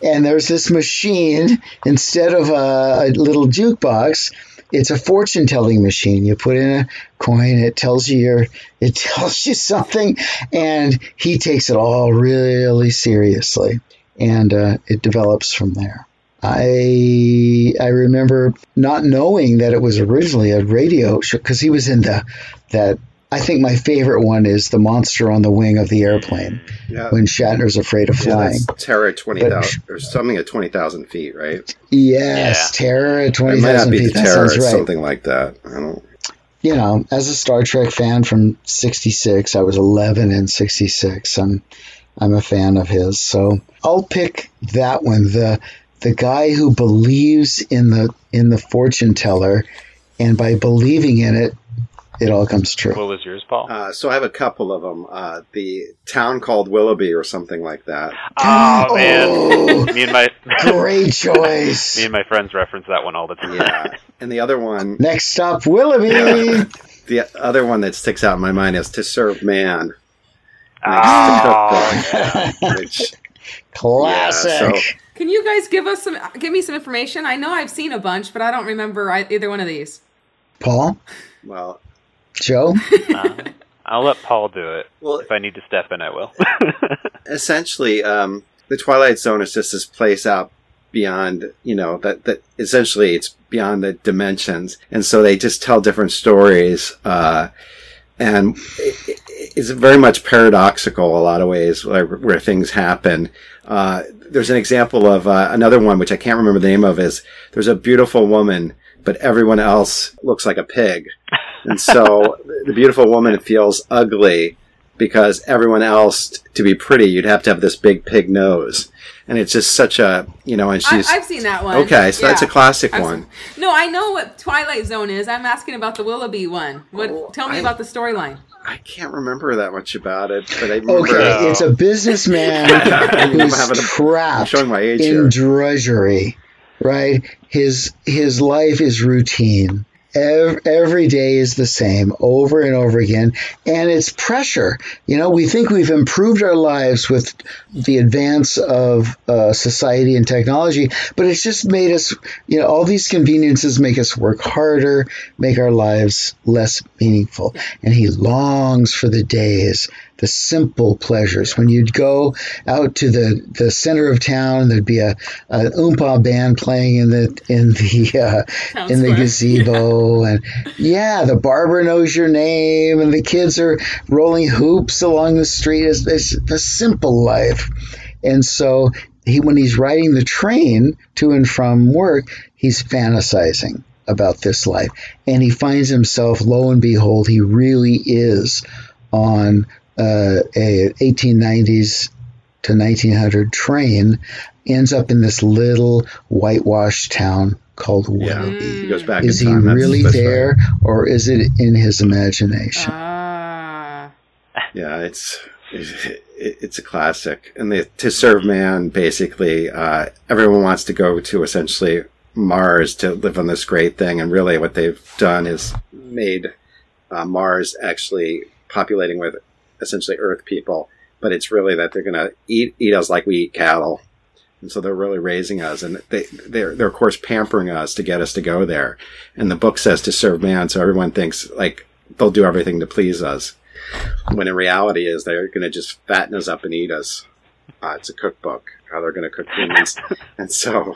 And there's this machine, instead of a, a little jukebox, it's a fortune telling machine. You put in a coin, it tells you your, it tells you something, and he takes it all really seriously, and uh, it develops from there. I I remember not knowing that it was originally a radio show because he was in the that. I think my favorite one is the monster on the wing of the airplane Yeah. when Shatner's afraid of flying. that's Terror at 20,000, or something at 20,000 feet, right? Yes, Yeah. terror at It twenty might not be the feet. That Terror, sounds right. something like that. I don't. you know, as a Star Trek fan from '66, I was 11 in '66. I'm I'm a fan of his, so I'll pick that one. the The guy who believes in the in the fortune teller, and by believing in it, it all comes true. What was yours, Paul? Uh, so I have a couple of them. Uh, the town called Willoughby or something like that. oh man, Oh. me and my Great choice. me and my friends reference that one all the time. Yeah. and the other one, Next stop, Willoughby. the other one that sticks out in my mind is To Serve Man. Oh, yeah. Which, Classic. Yeah, so- Can you guys give us some, give me some information? I know I've seen a bunch, but I don't remember either one of these. Paul, well, Joe. Uh, I'll let Paul do it. well, If I need to step in, I will. essentially, um, the Twilight Zone is just this place out beyond, you know, that, that essentially it's beyond the dimensions. And so they just tell different stories. Uh, and it, it- it's very much paradoxical a lot of ways where, where things happen. Uh, there's an example of uh, another one, which I can't remember the name of, is there's a beautiful woman, but everyone else looks like a pig. And so the beautiful woman feels ugly because everyone else, to be pretty, you'd have to have this big pig nose. And it's just such a, you know, and she's. I've seen that one. okay, so that's a classic I've one. seen- no, I know what Twilight Zone is. I'm asking about the Willoughby one. What? Oh, tell me I- about the storyline. I can't remember that much about it, but I remember. Okay, No. it's a businessman who's having a- I'm trapped showing my age in here. drudgery, right? His his life is routine. Ev- Every day is the same over and over again, and it's pressure. You know, we think we've improved our lives with the advance of uh, society and technology, but it's just made us, you know, all these conveniences make us work harder, make our lives less meaningful. And he longs for the days, the simple pleasures. When you'd go out to the, the center of town, there'd be a an oompa band playing in the in the uh, in the gazebo, and yeah, the barber knows your name, and the kids are rolling hoops along the street. It's, it's a simple life, and so he when he's riding the train to and from work, he's fantasizing about this life, and he finds himself. Lo and behold, he really is on uh, a 1890s to 1900 train ends up in this little whitewashed town called Yeah, Willoughby. he goes back Is in he time. Really that's right. there, or is it in his imagination? Ah. Yeah, it's it, it's a classic. And the To Serve Man, basically, uh, everyone wants to go to essentially Mars to live on this great thing. And really, what they've done is made uh, Mars actually populating with essentially Earth people. But it's really that they're going to eat eat us like we eat cattle, and so they're really raising us, and they they're they're of course pampering us to get us to go there. And the book says to serve man, so everyone thinks like they'll do everything to please us, when in reality is they're going to just fatten us up and eat us. Uh, it's a cookbook how they're going to cook humans, and so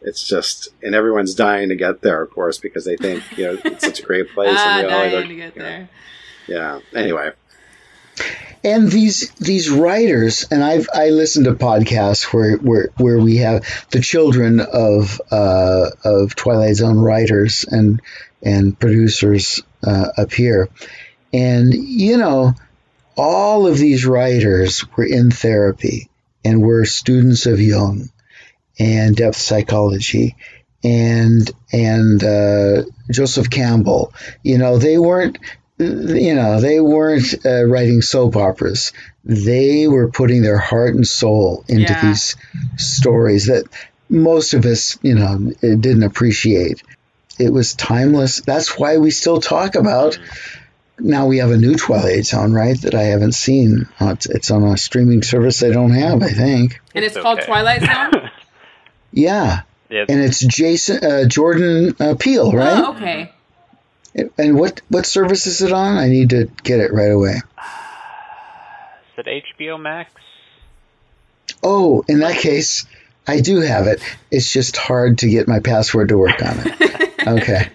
it's just and everyone's dying to get there, of course, because they think you know it's such a great place. ah, and really dying to get you know, there. Yeah. Anyway, And these these writers, and I've I listened to podcasts where where, where we have the children of uh, of Twilight Zone writers and and producers uh, appear, and you know, all of these writers were in therapy and were students of Jung and depth psychology and and uh, Joseph Campbell. You know, they weren't you know they weren't uh, writing soap operas. They were putting their heart and soul into Yeah. these stories that most of us, you know, didn't appreciate. It was timeless. That's why we still talk about. Now we have a new Twilight Zone, right? That I haven't seen. Uh, it's, it's on a streaming service I don't have, I think. And it's It's called okay. Twilight Zone. Yeah, Yeah, and it's Jason uh, Jordan uh, Peele, right? Oh, okay. And what what service is it on? I need to get it right away. is it HBO Max? Oh, in that case, I do have it. It's just hard to get my password to work on it. Okay.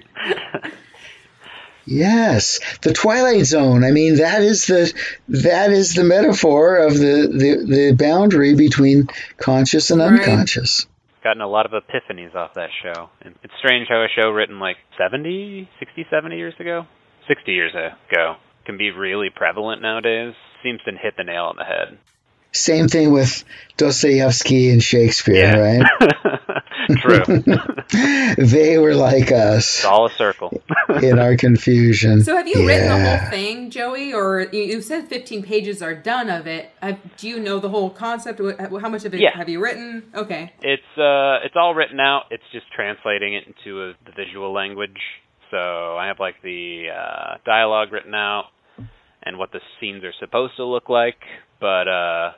Yes, the Twilight Zone. I mean, that is the that is the metaphor of the the, the boundary between conscious and Right. unconscious. Gotten a lot of epiphanies off that show. And it's strange how a show written like 70, 60, 70 years ago, 60 years ago, can be really prevalent nowadays. Seems to hit the nail on the head. Same thing with Dostoevsky and Shakespeare, right? True. They were like us it's all a circle. in our confusion. So have you written the whole thing, Joey, or you, you said 15 pages are done of it? Do you know the whole concept? How much of it Yeah. have you written? Okay. It's uh, it's all written out. It's just translating it into a, the visual language. So I have like the uh, dialogue written out and what the scenes are supposed to look like, but uh,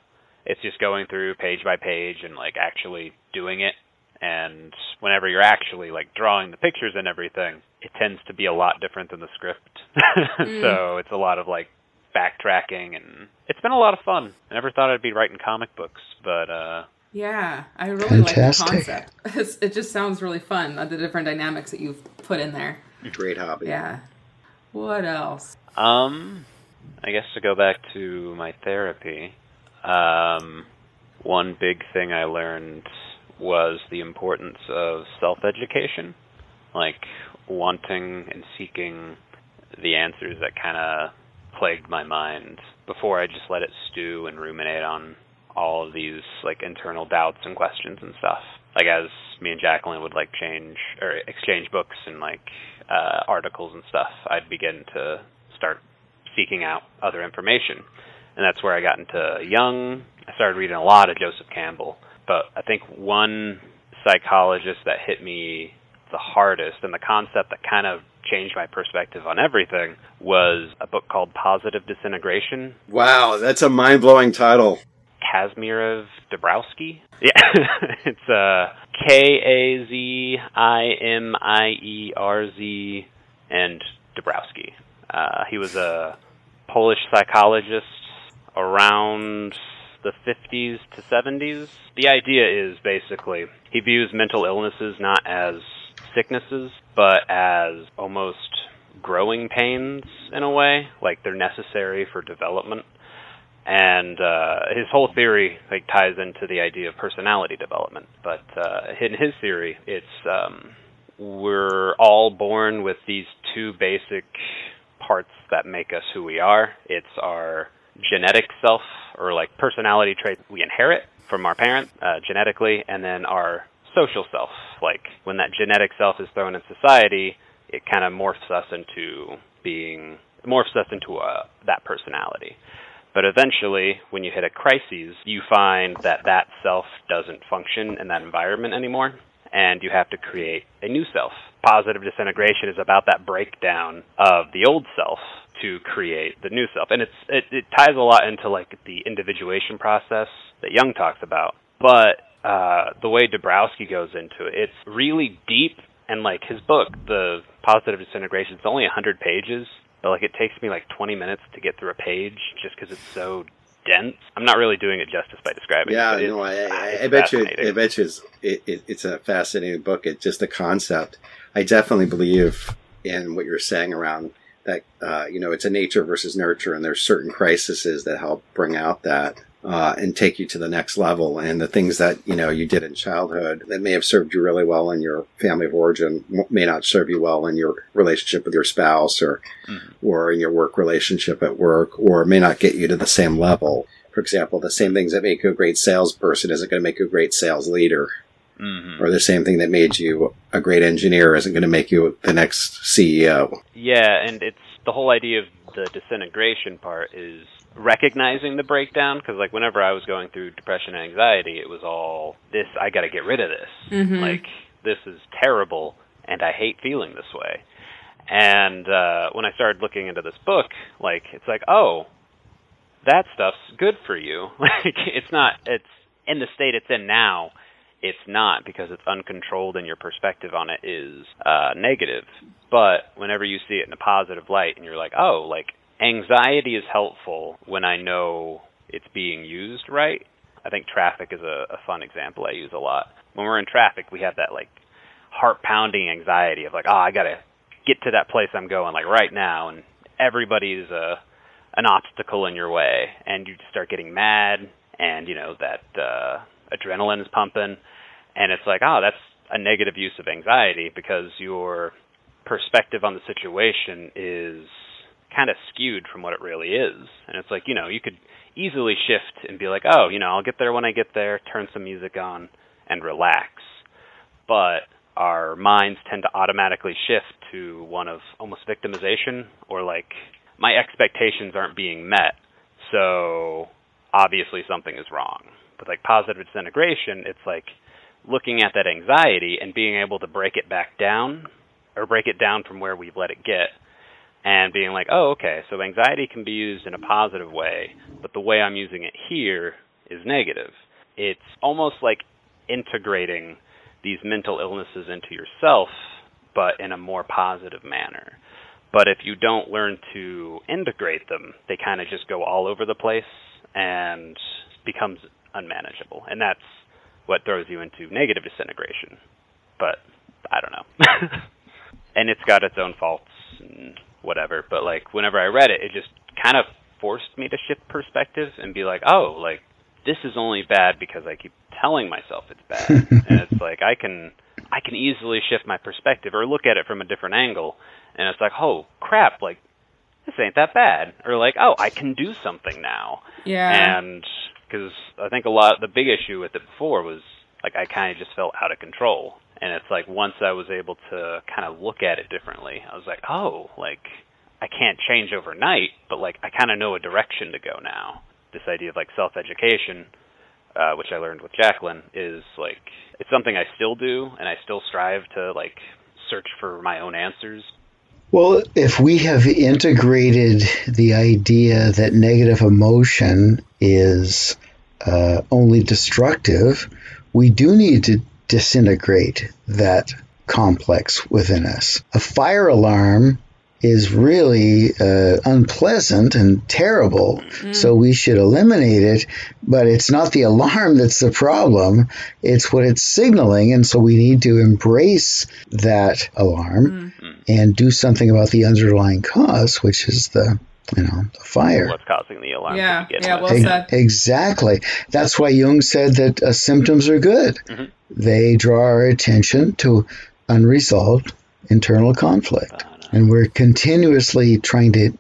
it's just going through page by page and like actually doing it. And whenever you're actually like drawing the pictures and everything, it tends to be a lot different than the script. so it's a lot of like backtracking and it's been a lot of fun. I never thought I'd be writing comic books, but uh Yeah, I really Fantastic. like the concept. It's, it just sounds really fun, uh, the different dynamics that you've put in there. great hobby. Yeah. What else? Um, I guess to go back to my therapy, um, one big thing I learned was the importance of self education, like wanting and seeking the answers that kind of plagued my mind before I just let it stew and ruminate on all of these like internal doubts and questions and stuff. Like as me and Jacqueline would like change or exchange books and like uh, articles and stuff, I'd begin to start seeking out other information, and that's where I got into Jung. I started reading a lot of Joseph Campbell, but I think one psychologist that hit me the hardest and the concept that kind of changed my perspective on everything was a book called Positive Disintegration Wow, that's a mind blowing title. Kazimierz Dabrowski. Yeah, it's uh, K A Z I M I E R Z and Dabrowski. Uh, he was a Polish psychologist around the 50s to 70s. The idea is basically he views mental illnesses not as sicknesses, but as almost growing pains in a way, like they're necessary for development and uh, his whole theory like ties into the idea of personality development. But uh, in his theory, it's um, we're all born with these two basic parts that make us who we are. It's our genetic self, or like personality traits we inherit from our parent uh, genetically, and then our social self. Like when that genetic self is thrown in society, it kind of morphs us into being morphs us into uh, that personality But eventually, when you hit a crisis, you find that that self doesn't function in that environment anymore, and you have to create a new self. Positive disintegration is about that breakdown of the old self to create the new self, and it's it, it ties a lot into like the individuation process that Jung talks about. But uh, the way Dabrowski goes into it, it's really deep, and like his book, the Positive Disintegration, it's only 100 pages, but like it takes me like 20 minutes to get through a page just because it's so dense. I'm not really doing it justice by describing yeah, it. Yeah, no, I, I, I bet you, I bet you, it's, it, it, it's a fascinating book. It's just the concept. I definitely believe in what you're saying around that. Uh, you know, it's a nature versus nurture, and there's certain crises that help bring out that uh, and take you to the next level. And the things that you know you did in childhood that may have served you really well in your family of origin may not serve you well in your relationship with your spouse or mm-hmm. or in your work relationship at work, or may not get you to the same level. For example, the same things that make you a great salesperson isn't going to make you a great sales leader. Mm-hmm. Or the same thing that made you a great engineer isn't going to make you the next CEO. Yeah, and it's the whole idea of the disintegration part is recognizing the breakdown because like whenever I was going through depression and anxiety, it was all this. I got to get rid of this. Mm-hmm. Like this is terrible, and I hate feeling this way. And uh, when I started looking into this book, like it's like, oh, that stuff's good for you. like it's not. It's in the state it's in now. It's not because it's uncontrolled and your perspective on it is uh, negative. But whenever you see it in a positive light and you're like, oh, like anxiety is helpful when I know it's being used right. I think traffic is a, a fun example I use a lot. When we're in traffic, we have that like heart pounding anxiety of like, oh, I gotta get to that place I'm going like right now, and everybody's a uh, an obstacle in your way, and you start getting mad, and you know that uh, adrenaline is pumping, and it's like, oh, that's a negative use of anxiety because your perspective on the situation is kind of skewed from what it really is. And it's like, you know, you could easily shift and be like, oh, you know, I'll get there when I get there, turn some music on, and relax. But our minds tend to automatically shift to one of almost victimization or like, my expectations aren't being met, so obviously something is wrong. With like positive disintegration, it's like looking at that anxiety and being able to break it back down or break it down from where we've let it get and being like, oh, okay, so anxiety can be used in a positive way, but the way I'm using it here is negative. It's almost like integrating these mental illnesses into yourself, but in a more positive manner. But if you don't learn to integrate them, they kind of just go all over the place and becomes unmanageable. And that's what throws you into negative disintegration. But I don't know. and it's got its own faults and whatever. But like whenever I read it, it just kind of forced me to shift perspective and be like, oh, like this is only bad because I keep telling myself it's bad, and it's like I can I can easily shift my perspective or look at it from a different angle, and it's like, oh crap, like this ain't that bad, or like, oh, I can do something now. Yeah. And because I think a lot the big issue with it before was like I kind of just felt out of control, and it's like once I was able to kind of look at it differently, I was like, oh, like I can't change overnight, but like I kind of know a direction to go now. This idea of like self-education, uh, which I learned with Jacqueline, is like it's something I still do, and I still strive to like search for my own answers. Well, if we have integrated the idea that negative emotion is uh, only destructive, we do need to disintegrate that complex within us. A fire alarm is really uh, unpleasant and terrible, mm-hmm. so we should eliminate it. But it's not the alarm that's the problem, it's what it's signaling. And so we need to embrace that alarm mm-hmm. and do something about the underlying cause, which is the you know, the fire. What's causing the alarm? Yeah, yeah, well said. Exactly. That's why Jung said that uh, symptoms are good. Mm-hmm. They draw our attention to unresolved internal conflict, uh, and we're continuously trying to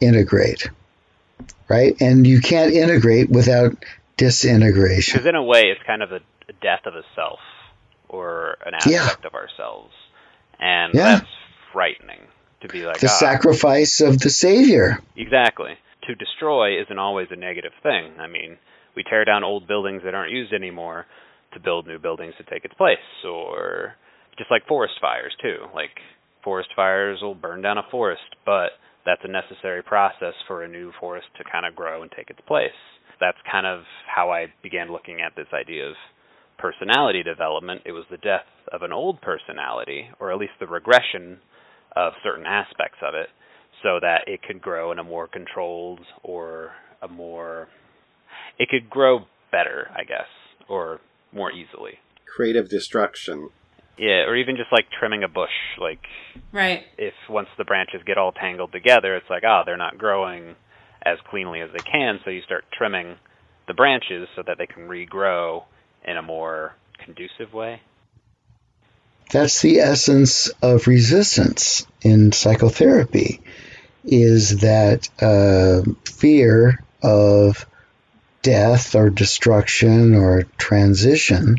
integrate, right? And you can't integrate without disintegration. Because in a way, it's kind of a, a death of a self or an aspect yeah. of ourselves, and yeah. that's frightening to be like the ah. sacrifice of the Savior. Exactly. to destroy isn't always a negative thing. I mean, we tear down old buildings that aren't used anymore to build new buildings to take its place, or just like forest fires too. Like forest fires will burn down a forest, but that's a necessary process for a new forest to kind of grow and take its place. That's kind of how I began looking at this idea of personality development. It was the death of an old personality, or at least the regression of certain aspects of it, so that it could grow in a more controlled or a more. It could grow better, I guess, or more easily. Creative destruction. Yeah, or even just like trimming a bush. Like, Right. if once the branches get all tangled together, it's like, oh, they're not growing as cleanly as they can, so you start trimming the branches so that they can regrow in a more conducive way. That's the essence of resistance in psychotherapy is that uh, fear of death or destruction or transition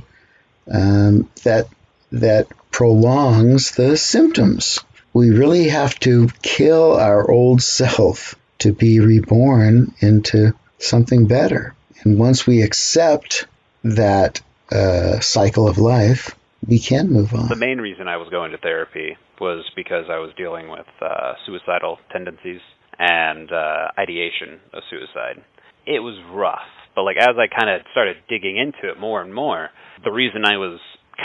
um, that that prolongs the symptoms. We really have to kill our old self to be reborn into something better. And once we accept that uh, cycle of life, we can move on. The main reason I was going to therapy was because I was dealing with uh, suicidal tendencies and uh, ideation of suicide. It was rough, but like as I kind of started digging into it more and more, the reason I was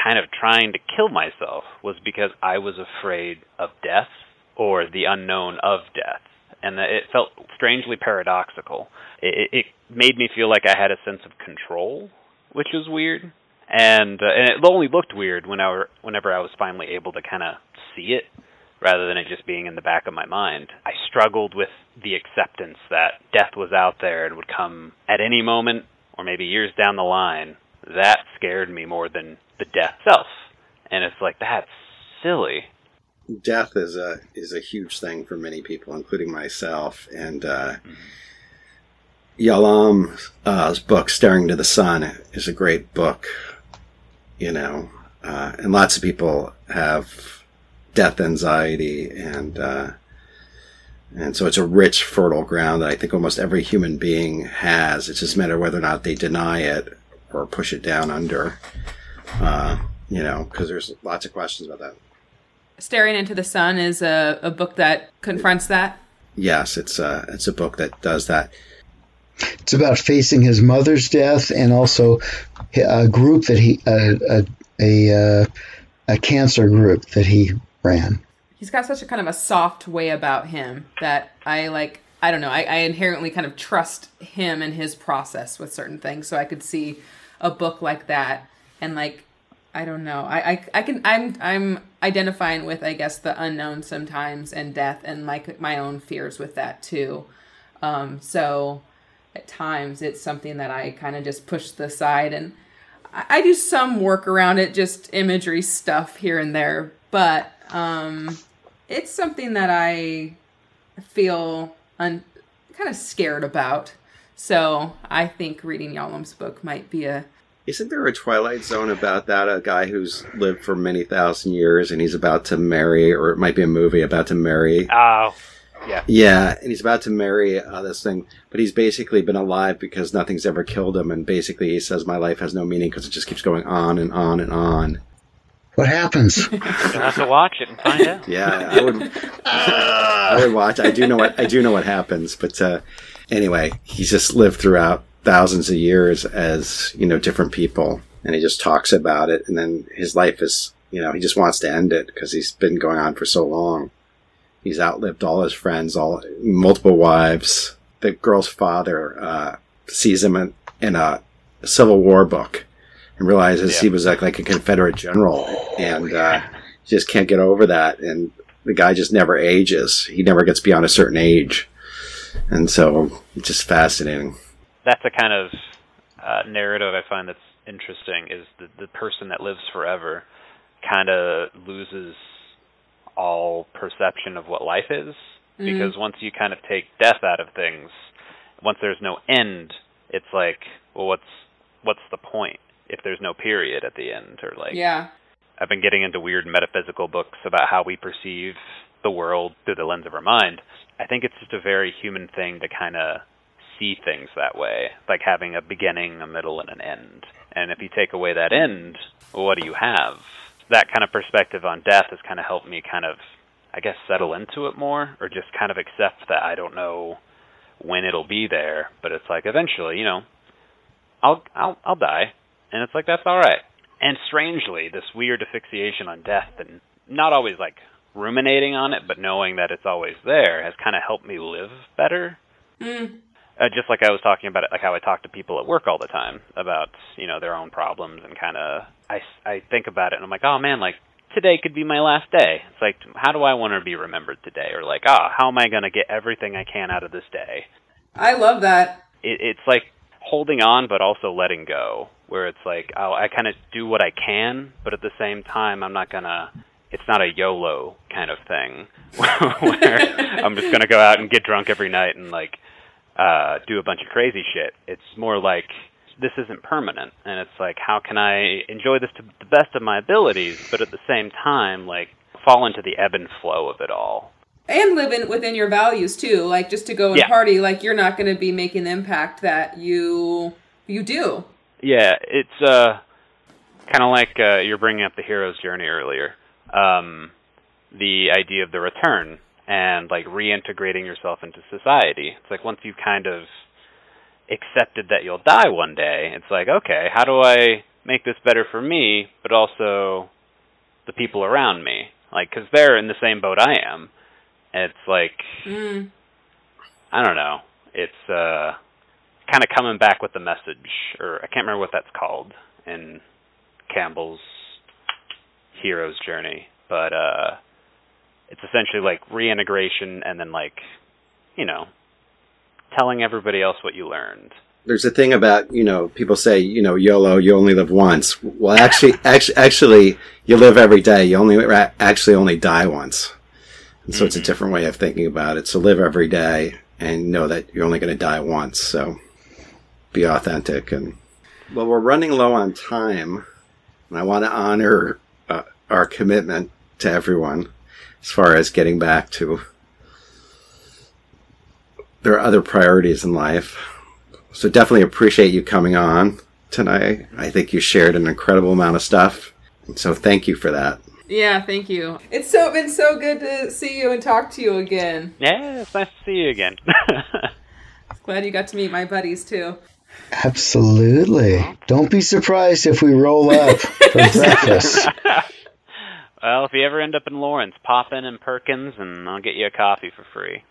kind of trying to kill myself was because I was afraid of death or the unknown of death. And it felt strangely paradoxical. It, it made me feel like I had a sense of control, which was weird. And uh, and it only looked weird whenever whenever I was finally able to kind of see it, rather than it just being in the back of my mind. I struggled with the acceptance that death was out there and would come at any moment, or maybe years down the line. That scared me more than the death itself. And it's like that's silly. Death is a is a huge thing for many people, including myself. And uh, Yalom's uh, book, "Staring to the Sun," is a great book. You know, uh, and lots of people have death anxiety, and uh, and so it's a rich, fertile ground that I think almost every human being has. It's just a matter of whether or not they deny it or push it down under. Uh, you know, because there's lots of questions about that. Staring into the Sun is a, a book that confronts that. Yes, it's a it's a book that does that. It's about facing his mother's death and also a group that he a a a, uh, a cancer group that he ran. He's got such a kind of a soft way about him that I like. I don't know. I, I inherently kind of trust him and his process with certain things. So I could see a book like that and like I don't know. I, I I can I'm I'm identifying with I guess the unknown sometimes and death and like my own fears with that too. Um, so at times it's something that I kind of just push to the side and I, I do some work around it, just imagery stuff here and there, but um, it's something that I feel un- kind of scared about. So I think reading Yalom's book might be a Isn't there a Twilight Zone about that? A guy who's lived for many thousand years and he's about to marry, or it might be a movie about to marry. Oh, yeah. Yeah, and he's about to marry uh, this thing, but he's basically been alive because nothing's ever killed him, and basically he says, "My life has no meaning because it just keeps going on and on and on." What happens? You'll have to watch it and find out. Yeah, I would. I would watch. I do know what I do know what happens, but uh, anyway, he's just lived throughout thousands of years as you know different people, and he just talks about it, and then his life is you know he just wants to end it because he's been going on for so long. He's outlived all his friends, all multiple wives. The girl's father uh, sees him in, in a Civil War book and realizes Yeah. he was like, like a Confederate general, and uh, just can't get over that. And the guy just never ages. He never gets beyond a certain age, and so it's just fascinating. That's a kind of uh, narrative I find that's interesting. Is the the person that lives forever kind of loses all perception of what life is mm-hmm. because once you kind of take death out of things, once there's no end, it's like, well, what's what's the point if there's no period at the end or like yeah. I've been getting into weird metaphysical books about how we perceive the world through the lens of our mind. I think it's just a very human thing to kind of see things that way, like having a beginning, a middle, and an end. And if you take away that end, well, what do you have? That kind of perspective on death has kind of helped me kind of, I guess, settle into it more, or just kind of accept that I don't know when it'll be there, but it's like eventually, you know, I'll I'll I'll die, and it's like that's all right. And strangely, this weird asphyxiation on death, and not always like ruminating on it, but knowing that it's always there, has kind of helped me live better. Mm. Uh, just like I was talking about it, like how I talk to people at work all the time about you know their own problems, and kind of I I think about it, and I'm like, oh man, like today could be my last day. It's like, how do I want to be remembered today? Or like, ah, oh, how am I going to get everything I can out of this day? I love that. It, it's like holding on, but also letting go. Where it's like, oh, I kind of do what I can, but at the same time, I'm not gonna. It's not a YOLO kind of thing where I'm just gonna go out and get drunk every night and like uh do a bunch of crazy shit. It's more like this isn't permanent. And it's like how can i enjoy this to the best of my abilities but at the same time like fall into the ebb and flow of it all? And live in, within your values too. Like just to go and Yeah. party like you're not going to be making the impact that you you do. Yeah it's uh kind of like uh you're bringing up the hero's journey earlier. Um the idea of the return and like reintegrating yourself into society it's like once you've kind of accepted that you'll die one day, it's like, okay, how do I make this better for me, but also the people around me? Like, because they're in the same boat I am. It's like, mm. I don't know. It's uh, kind of coming back with the message, or I can't remember what that's called in Campbell's hero's journey, but uh, it's essentially like reintegration and then like, you know, telling everybody else what you learned. There's a thing about you know people say you know YOLO you only live once. Well, actually, actually, actually, you live every day. You only actually only die once. And so it's a different way of thinking about it. So live every day and know that you're only going to die once. So be authentic. And well, we're running low on time, and I want to honor uh, our commitment to everyone as far as getting back to. There are other priorities in life. So definitely appreciate you coming on tonight. I think you shared an incredible amount of stuff. So thank you for that. yeah thank you it's so been so good to see you and talk to you again Yeah, it's nice to see you again. glad you got to meet my buddies too Absolutely. Don't be surprised if we roll up for breakfast. Well, if you ever end up in Lawrence, pop in in Perkins, and I'll get you a coffee for free.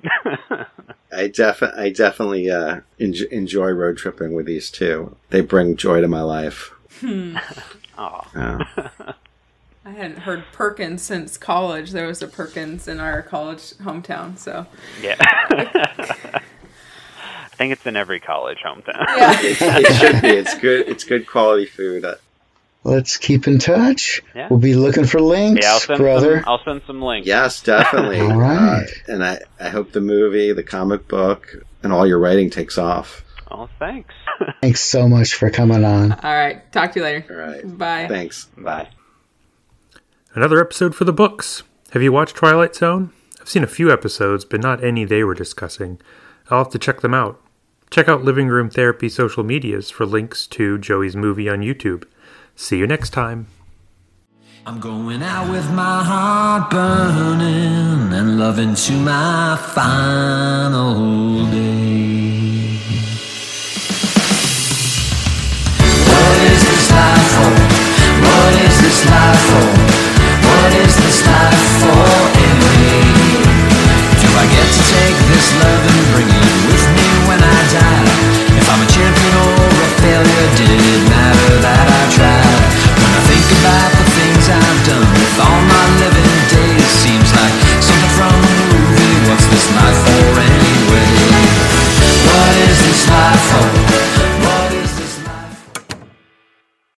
I, def- I definitely uh, enj- enjoy road tripping with these two. They bring joy to my life. oh, Uh, i hadn't heard perkins since college there was a perkins in our college hometown so yeah. I think it's in every college hometown. yeah it should be. It's good. It's good quality food. Uh, Let's keep in touch. Yeah. We'll be looking for links, Yeah, I'll send brother. some. I'll send some links. yes, definitely. All right. Uh, and I, I hope the movie, the comic book, and all your writing takes off. Oh, thanks. Thanks so much for coming on. all right talk to you later All right. bye Thanks. Bye. Another episode for the books. Have you watched Twilight Zone? I've seen a few episodes, but not any they were discussing. I'll have to check them out. Check out Living Room Therapy social medias for links to Joey's movie on YouTube. See you next time. I'm going out with my heart burning and loving to my final day. What is this life for? What is this life for? What is this life for? Do I get to take this love and bring it with me when I die? If I'm a champion or a failure, did goodbye for things I've done With all my living days Seems like something from a movie What's this life for anyway? What is this life for?